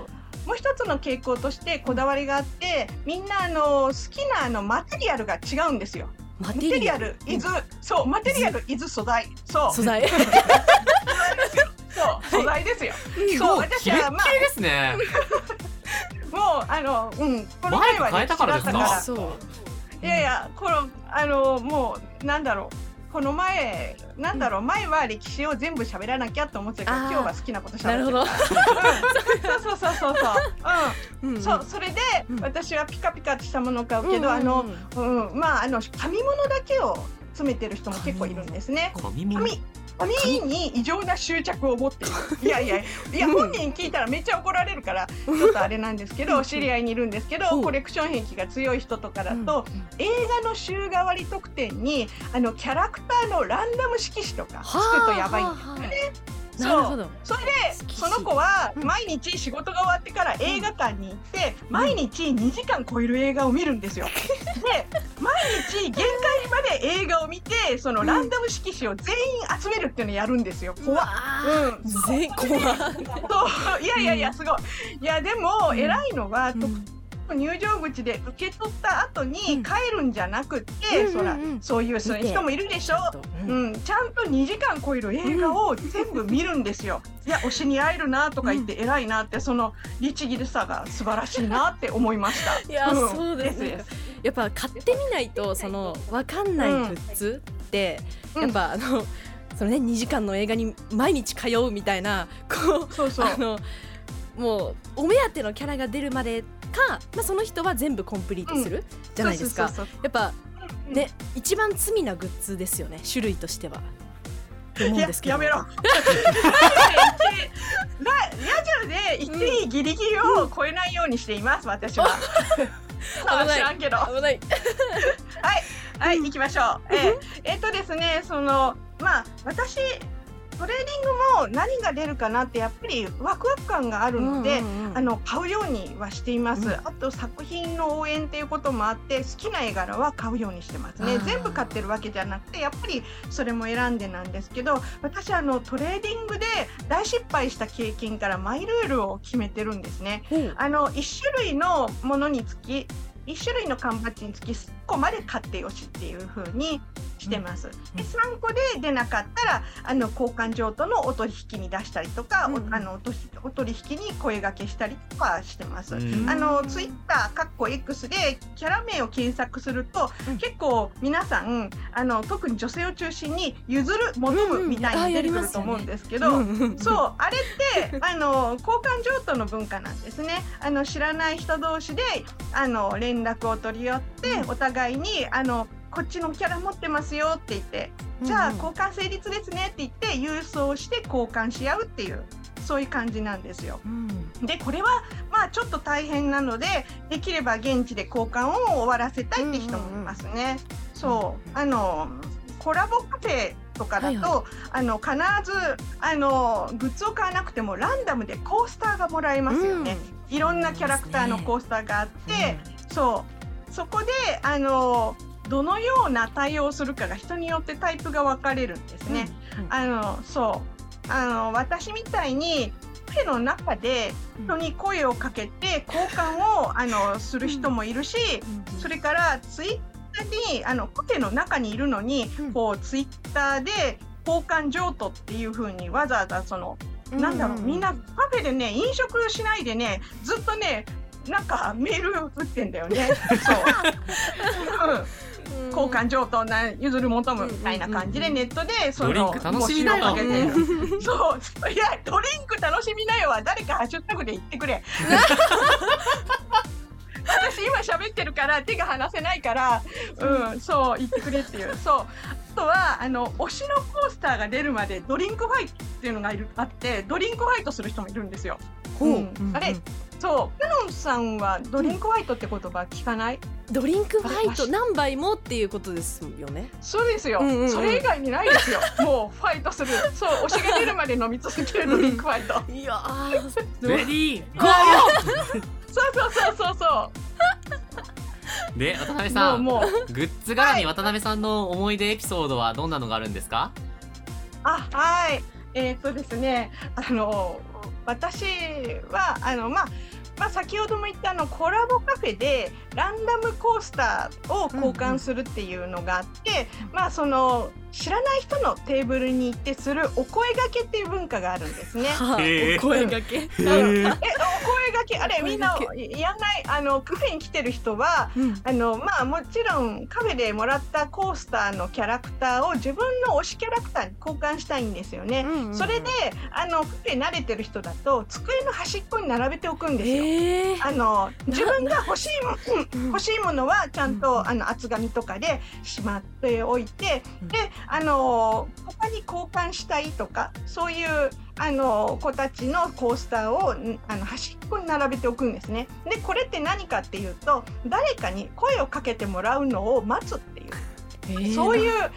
Speaker 5: う。もう一つの傾向としてこだわりがあってみんなあの好きなあのマテリアルが違うんですよ。
Speaker 3: マ
Speaker 5: マテリアル、伊豆、そう、マテリアル、伊豆？素材、そう、
Speaker 3: 素材？<laughs>
Speaker 5: そう、素材ですよ。そう、私は、ま
Speaker 2: キレですね。
Speaker 5: あ、<laughs> もう、あの、うん、この
Speaker 2: マイク変えたからですか？
Speaker 3: そう。
Speaker 5: いやいや、この、あの、もう、なんだろう。この前、なんだろう、前は歴史を全部喋らなきゃと思ってたけど、今日は好きなこと喋って
Speaker 3: なるほど。
Speaker 5: うんそうそうそうそうそう。うん。
Speaker 3: うん
Speaker 5: そう、それで
Speaker 3: うん
Speaker 5: 私はピカピカしたものを買うけど、
Speaker 3: うん
Speaker 5: あの、うん、まああの紙物だけを詰めてる人も結構いるんですね。
Speaker 2: 紙物
Speaker 5: 紙紙に異常な執着を持っている。<laughs> いやいやいや本人聞いたらめっちゃ怒られるからちょっとあれなんですけど、知り合いにいるんですけど、
Speaker 3: うん。
Speaker 5: コレクション癖が強い人とかだと、映画の週替わり特典にあのキャラクターのランダム色紙とかつくとやばいんですよね。
Speaker 3: なるほど。
Speaker 5: それで
Speaker 3: 色
Speaker 5: そ
Speaker 3: 紙
Speaker 5: の子は
Speaker 3: うん
Speaker 5: 毎日仕事が終わってから映画館に行って、毎日2時間超える映画を見るんですよ。<laughs> で毎日限界まで映画を見てそのランダム色紙を全員集めるっていうのをやるんですよ。怖っうん、
Speaker 3: 全怖い。
Speaker 5: やいやいやすごい。いやでも
Speaker 3: うん
Speaker 5: 偉いのは、
Speaker 3: うん
Speaker 5: 入場口で受け取った後に
Speaker 3: うん。
Speaker 5: 帰るんじゃなくって、
Speaker 3: うん
Speaker 5: そら
Speaker 3: うんうん
Speaker 5: そういう人もいるでしょ？
Speaker 3: う
Speaker 5: うん。ん、ちゃんと2時間超える映画を全部見るんですよ。いや推しに会えるなとか言って偉いなってその律儀さが素晴らしいなって思いました。<laughs>
Speaker 3: いや、
Speaker 5: ん。
Speaker 3: そうです。ね。やっぱ買ってみないとそのわかんないグッズって、
Speaker 5: うん。
Speaker 3: やっぱあのそのね2時間の映画に毎日通うみたいなこう
Speaker 5: そうそう。
Speaker 3: あのもうお目当てのキャラが出るまでか、まあ、その人は全部コンプリートする、じゃないですかやっぱ
Speaker 5: うん
Speaker 3: ね、一番罪なグッズですよね種類としては。と思うん
Speaker 5: いや
Speaker 3: ですけど
Speaker 5: やめろ。<laughs> ジオでギリギリを超えないようにしています私は。<laughs>
Speaker 3: 危ない。危ない。
Speaker 5: はい、行きましょう。えーえっとですね、その、まあ、私。トレーディングも何が出るかなってやっぱりワクワク感があるので、
Speaker 3: うんうんうん。
Speaker 5: あの買うようにはしています、
Speaker 3: うん。
Speaker 5: あと作品の応援っていうこともあって好きな絵柄は買うようにしてますね。全部買ってるわけじゃなくてやっぱりそれもランダムなんですけど私あのトレーディングで大失敗した経験からマイルールを決めてるんですね。
Speaker 3: ほう。
Speaker 5: あの1種類のものにつき1種類の缶バッジにつき1個まで買ってよしっていう風にしてます。で3個で出なかったらあの交換譲渡のお取引に出したりとか、お
Speaker 3: うん。
Speaker 5: あのお取引に声掛けしたりとかしてます。
Speaker 2: うん。
Speaker 5: あのツイッターかっこ X でキャラ名を検索すると、
Speaker 3: うん。
Speaker 5: 結構皆さんあの特に女性を中心に譲る求むみたいに出てくると思うんですけど、そうあれってあの交換譲渡の文化なんですね。あの知らない人同士であの連絡を取り合って、お互いにあのこっちのキャラ持ってますよって言って、じゃあ交換成立ですねって言って郵送して交換し合うっていうそういう感じなんですよ。
Speaker 3: うん。
Speaker 5: でこれはまあちょっと大変なのでできれば現地で交換を終わらせたいって人もいますね。そう。あのコラボカフェとかだと、
Speaker 3: はいは
Speaker 5: あの必ずあのグッズを買わなくてもランダムでコースターがもらえますよね。いろんなキャラクターのコースターがあって、そう。そこであのどのような対応をするかが人によってタイプが分かれるんですね。あのそうあの私みたいにカフェの中で人に声をかけて交換をあのする人もいるし、それからツイッターにあのカフェの中にいるのに、
Speaker 3: うん。
Speaker 5: こうツイッターで交換譲渡っていう風にわざわざその、なんだろうみんなカフェでね飲食しないでねずっとねなんかメール打ってんだよね。<laughs> そう、<laughs> うん交換譲渡な譲る求むみたいな感じでネットでその
Speaker 2: ドリンク楽しみなよ
Speaker 5: 募集をかけて。る <laughs> そう。いやドリンク楽しみなよは誰かハッシュタグで言ってくれ。<laughs> 私今喋ってるから手が離せないからう。んそう言ってくれっていう。そう。あとはあの推しのコースターが出るまでドリンクファイトっていうのがいるあってドリンクファイトする人もいるんですよ。
Speaker 3: う
Speaker 5: ん。あれそう。キャノンさんはドリンクファイトって言葉聞かない、
Speaker 3: ドリンクファイト何杯もっていうことですよね。
Speaker 5: そうですよ、
Speaker 3: うんうんうん。
Speaker 5: それ以外にないですよ。もうファイトする。そう推しが出るまで飲み続けるドリンクファイト。<laughs>
Speaker 3: いやー。
Speaker 2: Ready. Go
Speaker 5: そうそうそうそうそ
Speaker 2: ーで渡辺
Speaker 5: う
Speaker 2: さ
Speaker 5: もうんもう。
Speaker 2: グッズ絡み渡辺さんの思い出エピソードはどんなのがあるんですか？
Speaker 5: あはい。えっ、とですね。あの私はあのまあまあ、先ほども言ったあのコラボカフェでランダムコースターを交換するっていうのがあって、まあその知らない人のテーブルに行ってするお声掛けっていう文化があるんですね。<laughs>
Speaker 3: は
Speaker 2: へー。
Speaker 3: いお声掛け。
Speaker 5: えお声掛けあれみんなやんないあのカフェに来てる人は
Speaker 3: うん。
Speaker 5: あのまあもちろんカフェでもらったコースターのキャラクターを自分の推しキャラクターに交換したいんですよね。
Speaker 3: うんうん
Speaker 5: それであのカフェ慣れてる人だと机の端っこに並べておくんですよ。
Speaker 3: えー。
Speaker 5: あの自分が欲しいも
Speaker 3: うん
Speaker 5: 欲しいものはちゃん
Speaker 3: うん
Speaker 5: とあの厚紙とかでしまっておいて
Speaker 3: うん。
Speaker 5: であの他に交換したいとかそういうあの子たちのコースターをんあの端っこに並べておくんですね。でこれって何かっていうと誰かに声をかけてもらうのを待つっていう、
Speaker 3: えー
Speaker 5: そういう
Speaker 3: な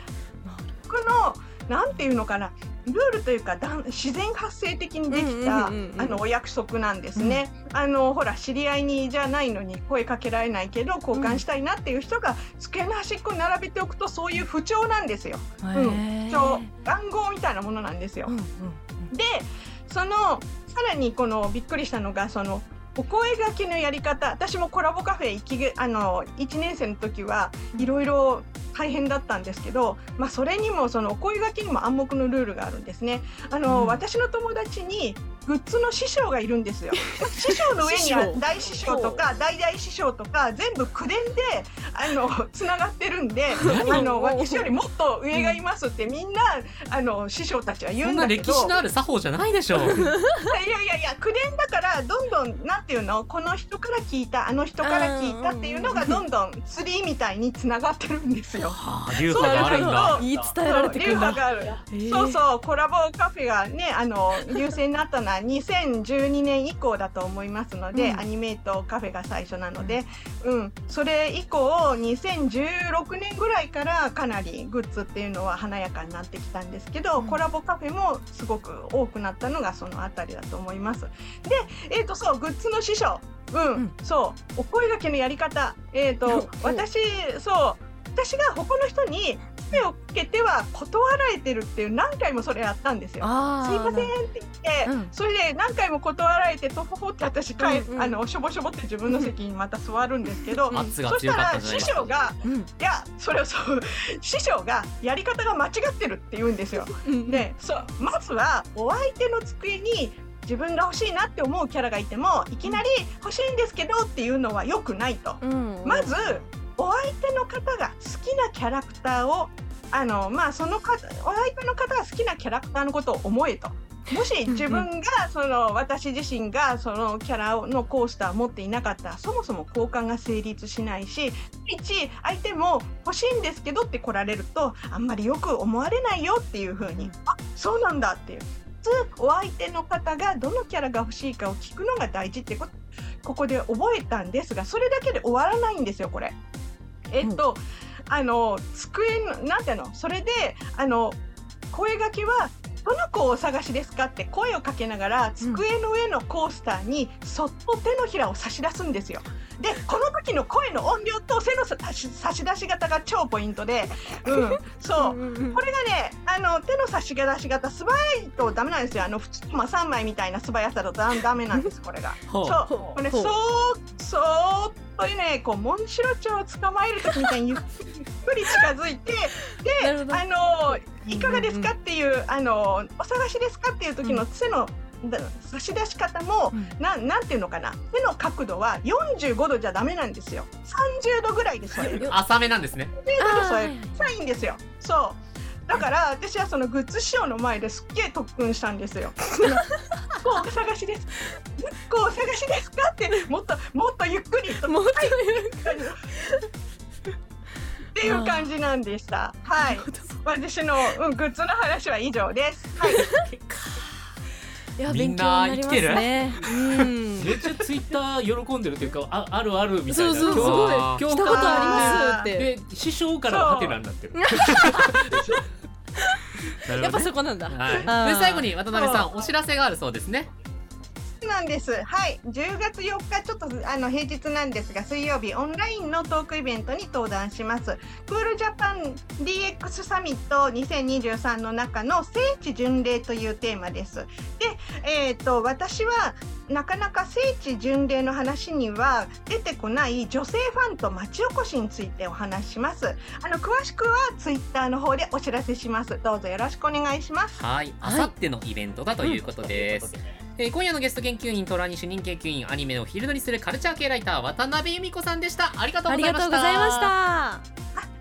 Speaker 5: このなんていうのかなルールというかだん自然発生的にできた、
Speaker 3: うんうんうんうん
Speaker 5: あのお約束なんですね。あのほら知り合いにじゃないのに声かけられないけど交換したいなっていう人が机の端っこに並べておくとそういう不調なんですよ。
Speaker 3: へ
Speaker 5: うん
Speaker 3: ー
Speaker 5: そう暗号みたいなものなんですよ。
Speaker 3: うんうん
Speaker 5: でそのさらにこのびっくりしたのがそのお声掛けのやり方私もコラボカフェ行あの1年生の時はいろいろ大変だったんですけど、まあ、それにもそのお声掛けにも暗黙のルールがあるんですね。あの、
Speaker 3: うん
Speaker 5: 私の友達にグッズの師匠がいるんですよ。<laughs> 師匠の上には大師匠とか大大師匠とか全部口伝であの <laughs> つながってるんであの私よりもっと上がいますってみんなあの師匠たちは言うんんだけど。
Speaker 2: 歴史のある作法じゃないでしょう。<laughs>
Speaker 5: いやいやいや口伝だからどんどんなんていうのこの人から聞いたあの人から聞いたっていうのがどんどんツリーみたいにつながってるんですよ。
Speaker 2: はあ流派があるんだ。
Speaker 3: 言い伝えられてくんだ
Speaker 5: そうそうそうコラボカフェがねあの優勢になったのは2012年以降だと思いますので、
Speaker 3: うん。
Speaker 5: アニメートカフェが最初なので、うん、それ以降2016年ぐらいからかなりグッズっていうのは華やかになってきたんですけど、
Speaker 3: うん。
Speaker 5: コラボカフェもすごく多くなったのがそのあたりだと思います。で、えー、とそうグッズの師匠、うん。
Speaker 3: うん。
Speaker 5: そう。お声掛けのやり方、えー、<laughs> と私そう。私が他の人に声をかけては断られてるっていう何回もそれやったんですよ。すいませんって言って、
Speaker 3: うん。
Speaker 5: それで何回も断られてとほほって私帰、
Speaker 3: うんうん。
Speaker 5: あのしょぼしょぼって自分の席にまた座るんですけど、
Speaker 3: うん。
Speaker 5: そしたら師
Speaker 2: か
Speaker 5: 匠が
Speaker 3: うん。
Speaker 5: いやそれをそう師匠がやり方が間違ってるって言うんですよ。
Speaker 3: うん
Speaker 5: でそうまずはお相手の机に自分が欲しいなって思うキャラがいてもいきなり欲しいんですけどっていうのは良くないと。
Speaker 3: うん。
Speaker 5: まずお相手の方が好きなキャラクターをあのまあその方お相手の方が好きなキャラクターのことを思えと。もし自分がその私自身がそのキャラのコースターを持っていなかったらそもそも交換が成立しないし一相手も欲しいんですけどって来られるとあんまりよく思われないよっていう風にあそうなんだっていう普通お相手の方がどのキャラが欲しいかを聞くのが大事ってことここで覚えたんですがそれだけで終わらないんですよこれ。えっと、あの机のなんていうの？それであの声がけはどの子をお探しですか？って声をかけながら机の上のコースターにそっと手のひらを差し出すんですよ。でこの時の声の音量と背の差し差し出し方が超ポイントで、うん、<laughs> そう。
Speaker 3: うんうん
Speaker 5: これがね、あの手の差し出し方素早いとダメなんですよ。あの普通まあ三枚みたいな素早さだとダダメなんですこれが。そう、これ
Speaker 3: ほう。
Speaker 5: そーそーっとね、こうモンシロチョウを捕まえる時みたいにゆっくり近づいて、
Speaker 3: なるほど。
Speaker 5: あのいかがですかっていう、あのお探しですかっていう時の背の、だ差し出し方も、
Speaker 3: うん。
Speaker 5: なんなんていうのかな。手の角度は45度じゃダメなんですよ。30度ぐらいで添える
Speaker 2: 浅めなんですね。
Speaker 5: 30度で添える
Speaker 3: あー。
Speaker 5: さいいんですよ。そう。だから私はそのグッズ師匠の前ですっげえ特訓したんですよ。こうお探しです。こうお探しですかってもっともっとゆっくりと。
Speaker 3: もっと
Speaker 5: っていう感じなんでした。はい。私の、うん、グッズの話は以上です。はい。<laughs>
Speaker 3: いや
Speaker 2: みん
Speaker 3: 勉強
Speaker 2: な
Speaker 3: になりますね。うん。
Speaker 4: めっちゃツイッター喜んでるというかああるあるみたいな
Speaker 3: そうそうす
Speaker 4: 共
Speaker 3: ごい
Speaker 2: あー
Speaker 3: 来たことありますって。
Speaker 4: で師匠からはハテナになってる <laughs>
Speaker 3: やっぱそこなんだ。
Speaker 2: はい、で最後に渡辺さんお知らせがあるそうですね
Speaker 5: そうなんです。はい。10月4日、ちょっとあの平日なんですが、水曜日オンラインのトークイベントに登壇します。クールジャパン DX サミット2023の中の聖地巡礼というテーマです。で、えっ、と私はなかなか聖地巡礼の話には出てこない女性ファンと町おこしについてお話しします。あの詳しくはツイッターの方でお知らせします。どうぞよろしくお願いします。
Speaker 2: はいあさってのイベントだということです、えー今夜のゲスト研究員トラニ主任研究員アニメをフィールドにするカルチャー系ライター渡辺由美子さんでしたありがとう
Speaker 3: あり
Speaker 2: ございました
Speaker 3: がとうございました。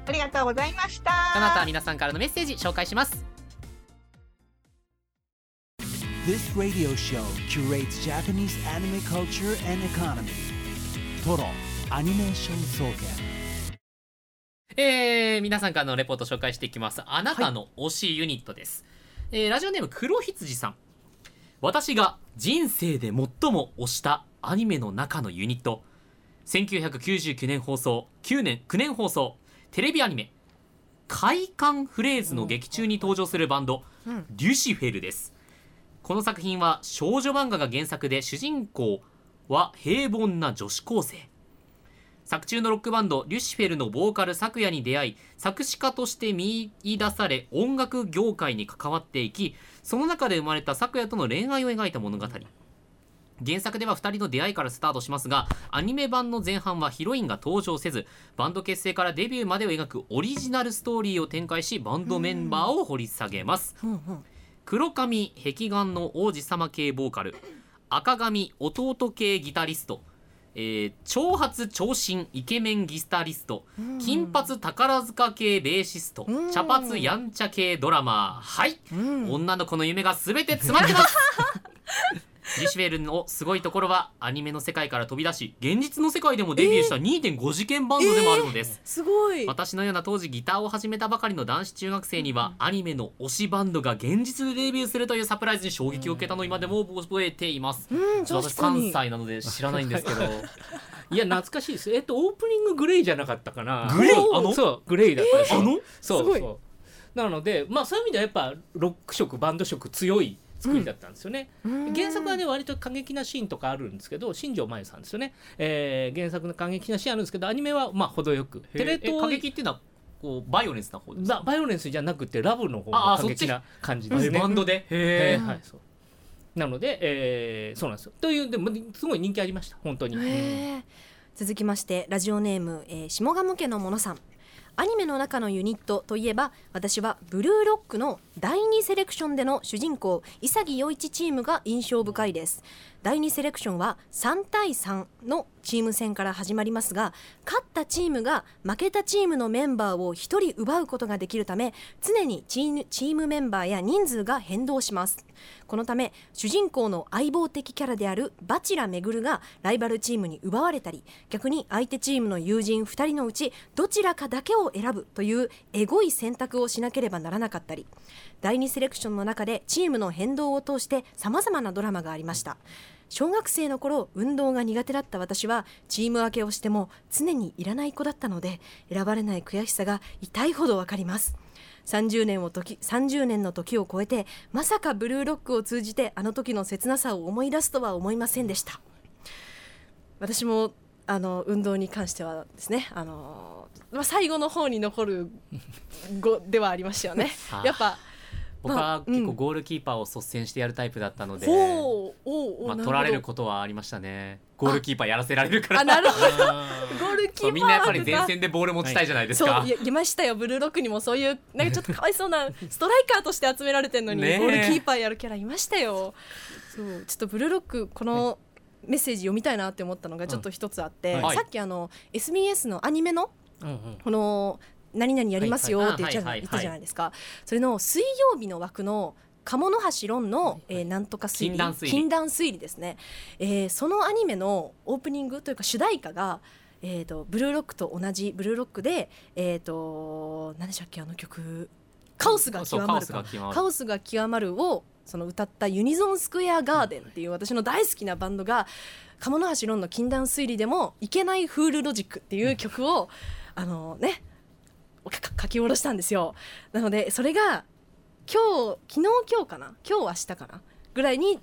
Speaker 5: ありがとうございました。
Speaker 2: この後は皆さんからのメッセージ紹介します
Speaker 1: This radio show curates Japanese anime culture and economy. Toro Animation Soken.
Speaker 2: えー、皆さんからのレポート紹介していきます。あなたの推しユニットです、えーラジオネーム黒羊さん。私が人生で最も推したアニメの中のユニット。1999年放送9年9年放送テレビアニメ「快感フレーズ」の劇中に登場するバンド、
Speaker 3: うん。
Speaker 2: リュシフェルですこの作品は少女漫画が原作で主人公は平凡な女子高生。作中のロックバンドリュシフェルのボーカル昨夜に出会い作詞家として見出され音楽業界に関わっていきその中で生まれた昨夜との恋愛を描いた物語。原作では2人の出会いからスタートしますがアニメ版の前半はヒロインが登場せずバンド結成からデビューまでを描くオリジナルストーリーを展開しバンドメンバーを掘り下げます。
Speaker 3: うんうん。
Speaker 2: 黒髪壁眼の王子様系ボーカル。赤髪弟系ギタリスト、えー長髪長身イケメンギタリスト。金髪宝塚系ベーシスト。
Speaker 3: うん。
Speaker 2: 茶髪やんちゃ系ドラマー。はい、
Speaker 3: うん。
Speaker 2: 女の子の夢が全て詰まってます <laughs> リシュベルのすごいところはアニメの世界から飛び出し現実の世界でもデビューした2.5次元バンドでもあるのです、
Speaker 3: すごい。
Speaker 2: 私のような当時ギターを始めたばかりの男子中学生にはアニメの推しバンドが現実でデビューするというサプライズに衝撃を受けたのを今でも覚えています、
Speaker 3: うん
Speaker 2: 私3
Speaker 3: 確かに。
Speaker 2: 歳なので知らないんですけど。
Speaker 4: いや懐かしいです。えっとオープニンググレイじゃなかったかな。
Speaker 2: グレイ？あの？
Speaker 4: そう。グレイだったんですよ
Speaker 2: あの？
Speaker 3: すごい
Speaker 4: そう。そうなのでまあそういう意味ではやっぱロック色バンド色強い作りだったんですよね、
Speaker 3: うん。
Speaker 4: 原作はね割と過激なシーンとかあるんですけど新庄真由さんですよね、えー原作の過激なシーンあるんですけどアニメはまあ程よく。テレ
Speaker 2: え過
Speaker 4: 東
Speaker 2: 激っていうのはこうバイオレンスな方です
Speaker 4: ババイオレンスじゃなくてラブの方
Speaker 2: ああ
Speaker 4: の過激な感じですね。
Speaker 2: バンドで？へえ
Speaker 4: えーはいそう。なので、えーそうなんですよ。というでもすごい人気ありました。本当に、
Speaker 3: 続きましてラジオネーム、えー下鴨家のものさんアニメの中のユニットといえば私はブルーロックの第2セレクションでの主人公潔陽一チームが印象深いです。第2セレクションは3対3のチーム戦から始まりますが勝ったチームが負けたチームのメンバーを1人奪うことができるため常にチームメンバーや人数が変動します。このため主人公の相棒的キャラであるバチラめぐるがライバルチームに奪われたり逆に相手チームの友人2人のうちどちらかだけを選ぶというエゴい選択をしなければならなかったり第2セレクションの中でチームの変動を通してさまざまなドラマがありました。小学生の頃運動が苦手だった私はチーム分けをしても常にいらない子だったので選ばれない悔しさが痛いほどわかります。30年を時30年の時を超えてまさかブルーロックを通じてあの時の切なさを思い出すとは思いませんでした。私もあの運動に関してはですねあの、まあ、最後の方に残る語ではありましたよね。<laughs>
Speaker 2: はい
Speaker 3: やっぱ
Speaker 2: 僕は
Speaker 3: うん。
Speaker 2: 結構ゴールキーパーを率先してやるタイプだったので、まあ、取られることはありましたね。ゴールキーパーやらせられるから。
Speaker 3: あなるほど。
Speaker 4: あ <laughs>
Speaker 3: ゴールキーパー
Speaker 2: みんなやっぱり前
Speaker 3: は
Speaker 2: 線でボール持ちたいじゃないですか、
Speaker 3: そういましたよ。ブルーロックにもそういうなんかちょっとかわいそうなストライカーとして集められてるのに、ゴールキーパーやるキャラいましたよ。そう。ちょっとブルーロックこのメッセージ読みたいなって思ったのがちょっと一つあって、
Speaker 2: はい。
Speaker 3: さっきあの SBS のアニメの
Speaker 4: うんうん。
Speaker 3: この何々やりますよ
Speaker 2: はいはい。
Speaker 3: って言ったじゃないですか。それの水曜日の枠の鴨の橋論の、えーなんとか推理
Speaker 2: 禁断推理。
Speaker 3: ですね、えーそのアニメのオープニングというか主題歌がえー、とブルーロックと同じブルーロックで、えー、と何でしたっけあの曲「カオスが極まるか」
Speaker 2: スが極まる。
Speaker 3: カオスが極まるをその歌ったユニゾンスクエアガーデンっていう私の大好きなバンドが鴨の橋論の禁断推理でもいけないフールロジックっていう曲をあのね書き下ろしたんですよ。なのでそれが今日昨日今日かな？今日明日かな？ぐらいに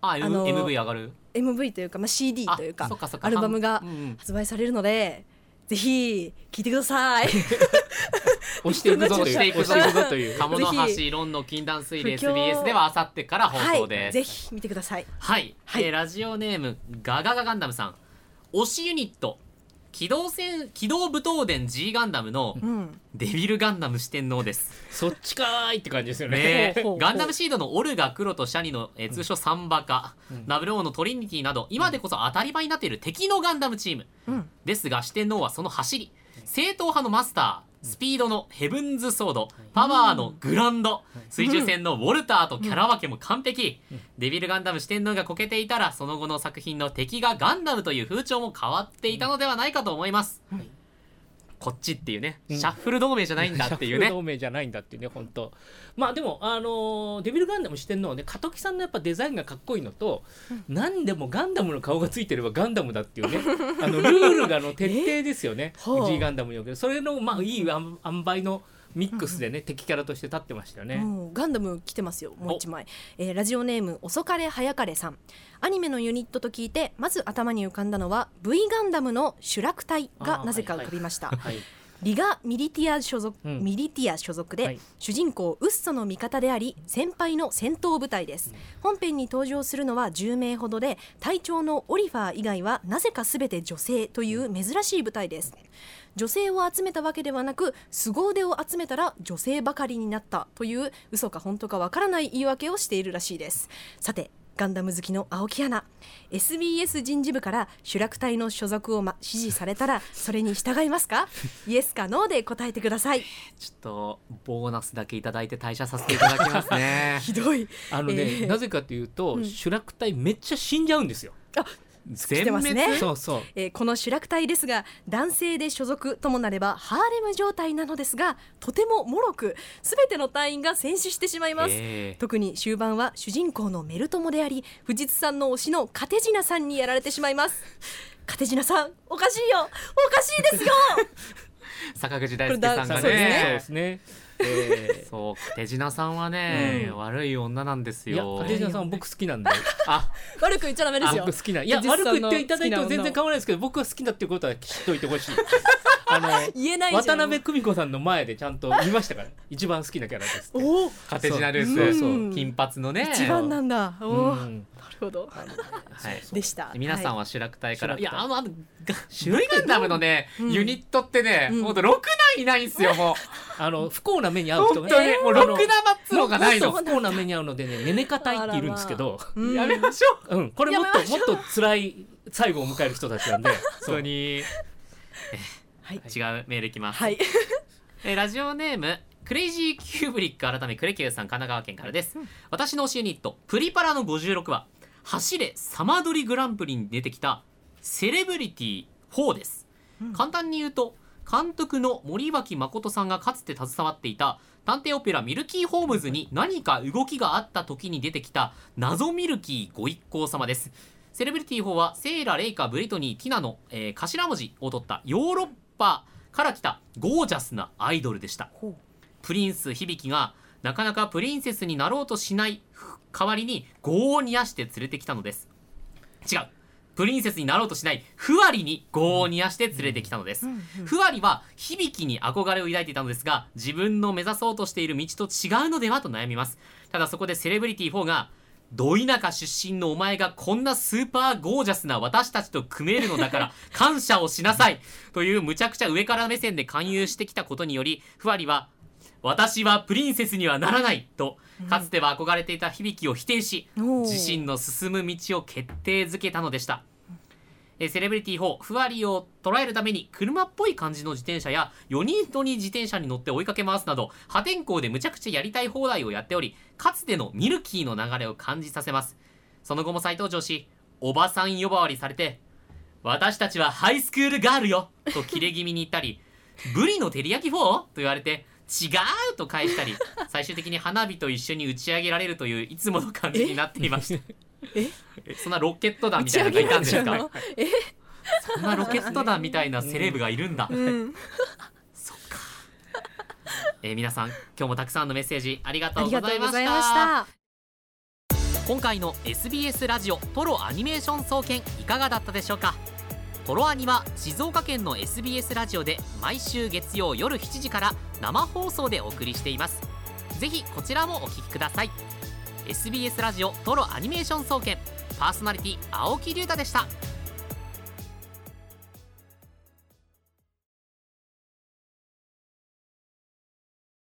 Speaker 2: あ、
Speaker 3: あの
Speaker 2: MV 上がる
Speaker 3: ？MV というか、まあ、CD というかアルバムが
Speaker 2: うんうん。
Speaker 3: 発売されるのでぜひ聴いてください。<laughs>
Speaker 4: 押していくぞという <laughs>
Speaker 2: 押していくぞ
Speaker 4: 押していくぞという。
Speaker 2: 鴨の橋論の禁断推理
Speaker 3: 不況
Speaker 2: SBS ではあさってから放送
Speaker 3: はい、
Speaker 2: です
Speaker 3: ぜひ見てください。
Speaker 2: はい、
Speaker 3: はい。
Speaker 2: えーラジオネームガガガガンダムさん。推しユニット機動戦機動武闘伝 G ガンダムの
Speaker 3: うん。
Speaker 2: デビルガンダム四天王です。
Speaker 4: そっちかーいって感じですよね。
Speaker 2: ガンダムシードのオルガ黒とシャニの、えー通称サンバカ、ナブルオーのトリニティなど今でこそ当たり前になっている敵のガンダムチーム、
Speaker 3: うん。
Speaker 2: ですが四天王はその走り。正統派のマスタースピードのヘブンズソード。パワーのグランド。水中戦のウォルターとキャラ分けも完璧。デビルガンダム四天王がこけていたらその後の作品の敵がガンダムという風潮も変わっていたのではないかと思います、こっちっていうねシャッフル同盟じゃないんだっていうね。
Speaker 4: 同盟じゃないんだっていうね本当。まあでもあのーデビルガンダムしてんの？はね加藤さんのやっぱデザインがかっこいいのと、何でもガンダムの顔がついてればガンダムだっていうね。<laughs> あのルールがの徹底ですよね。G ガンダムにおける。それのまあいいあん塩梅のミックスでね、敵キャラとして立ってましたよね、
Speaker 3: もうガンダム来てますよもう一枚、えーラジオネーム遅かれ早かれさん。アニメのユニットと聞いてまず頭に浮かんだのは V ガンダムの主楽隊がなぜか浮かびました、
Speaker 4: はい
Speaker 3: リガ・ミリティア所属、
Speaker 4: うん。
Speaker 3: ミリティア所属で、
Speaker 4: はい。
Speaker 3: 主人公ウッソの味方であり先輩の戦闘部隊です、本編に登場するのは10名ほどで隊長のオリファー以外はなぜか全て女性という珍しい部隊です。女性を集めたわけではなく凄腕を集めたら女性ばかりになったという嘘か本当かわからない言い訳をしているらしいです。さてガンダム好きの青木アナ。SBS 人事部から主楽隊の所属を、ま、指示されたらそれに従いますか？イエスかノーで答えてください。
Speaker 2: ちょっとボーナスだけいただいて退社させていただきますね。<laughs>
Speaker 3: ひどい。
Speaker 4: あのね、
Speaker 3: えー。
Speaker 4: なぜかというと、
Speaker 3: うん。
Speaker 4: 主楽隊めっちゃ死んじゃうんですよ
Speaker 2: 全
Speaker 3: てますね
Speaker 4: そうそう。
Speaker 3: えーこの主楽隊ですが男性で所属ともなればハーレム状態なのですがとても脆く全ての隊員が戦死してしまいます、
Speaker 2: え
Speaker 3: 特に終盤は主人公のメルトモであり藤津さんの推しのカテジナさんにやられてしまいます。カテジナさんおかしいよ。おかしいですよ。
Speaker 2: ー <laughs> 坂口大輔さんがね。
Speaker 4: そうですねえ
Speaker 2: そう手品さんはね、
Speaker 3: うん。
Speaker 2: 悪い女なんです
Speaker 4: ーいや
Speaker 2: よ
Speaker 4: 手品さんは僕好きなんで。<laughs>
Speaker 2: あ。
Speaker 3: 悪く言っちゃダメですよ。
Speaker 4: 僕好きないや悪く言っていただいても全然構わないですけど僕は好きだっていうことは知っておいてほしい。<laughs> あの
Speaker 3: 言えない
Speaker 4: 渡辺久美子さんの前でちゃんと見ましたから一番好きなキャラです
Speaker 3: おお
Speaker 2: カテジナルース
Speaker 4: そうそう。
Speaker 3: うん
Speaker 2: 金髪のね。
Speaker 3: 一番なんだ。おお、ほど。
Speaker 2: はい。
Speaker 3: でした。
Speaker 2: 皆さん
Speaker 3: は
Speaker 2: は主楽隊から、い。やあのあのが V ガンダムのね、
Speaker 3: うん。
Speaker 2: ユニットってね、
Speaker 3: うん。
Speaker 2: ほんとろくないないんすよも
Speaker 4: あの不幸な目に遭
Speaker 2: う
Speaker 4: う人が
Speaker 2: 本当にもうろくなマッツのがないの。
Speaker 4: 不幸な目に遭うのでねネネカ隊っているんですけど、
Speaker 2: やめましょう。
Speaker 4: うん、これもっともっと辛い最後を迎える人たちなんで。<laughs>
Speaker 2: 本当に。<laughs>
Speaker 3: はい。
Speaker 2: 違うメールいきます、
Speaker 3: はい。
Speaker 2: えーラジオネームクレイジーキューブリック改めクレキューさん神奈川県からです、私の推しユニットプリパラの56話走れサマドリグランプリに出てきたセレブリティ4です、簡単に言うと監督の森脇誠さんがかつて携わっていた探偵オペラミルキーホームズに何か動きがあった時に出てきた謎ミルキーご一行様です。セレブリティ4はセイラ、レイカ、ブリトニー、ティナの、えー頭文字を取ったヨーロッパから来たゴージャスなアイドルでした。プリンス響がなかなかプリンセスになろうとしない代わりに業を煮やして連れてきたのです。違う。プリンセスになろうとしない。ふわりに業を煮やして連れてきたのです、ふわりは響に憧れを抱いていたのですが自分の目指そうとしている道と違うのではと悩みます。ただそこでセレブリティ4がど田舎出身のお前がこんなスーパーゴージャスな私たちと組めるのだから <laughs> 感謝をしなさいというむちゃくちゃ上から目線で勧誘してきたことによりふわりは私はプリンセスにはならないとかつては憧れていた響を否定し
Speaker 3: おー。
Speaker 2: 自身の進む道を決定づけたのでした。えーセレブリティ4ふわりを捉えるために車っぽい感じの自転車や4人乗り自転車に乗って追いかけ回すなど破天荒でむちゃくちゃやりたい放題をやっておりかつてのミルキーの流れを感じさせます。その後も再登場しおばさん呼ばわりされて私たちはハイスクールガールよと切れ気味に言ったりブリの照り焼き 4? と言われて違うと返したり <laughs> 最終的に花火と一緒に打ち上げられるといういつもの感じになっていました。
Speaker 3: え？
Speaker 2: えそんなロケット団みたいなのがいたんですか
Speaker 3: え？
Speaker 2: そんなロケット団みたいなセレブがいるんだ、
Speaker 3: うん。
Speaker 2: そっか、えー皆さん今日もたくさんのメッセージありがと
Speaker 3: あ
Speaker 2: うございました。
Speaker 3: りがとうございました。
Speaker 2: 今回の SBS ラジオトロアニメーション総研いかがだったでしょうか？トロアニは静岡県の SBS ラジオで毎週月曜夜7時から生放送でお送りしています。ぜひこちらもお聞きください。SBS ラジオトロアニメーション総研パーソナリティ青木龍太でした。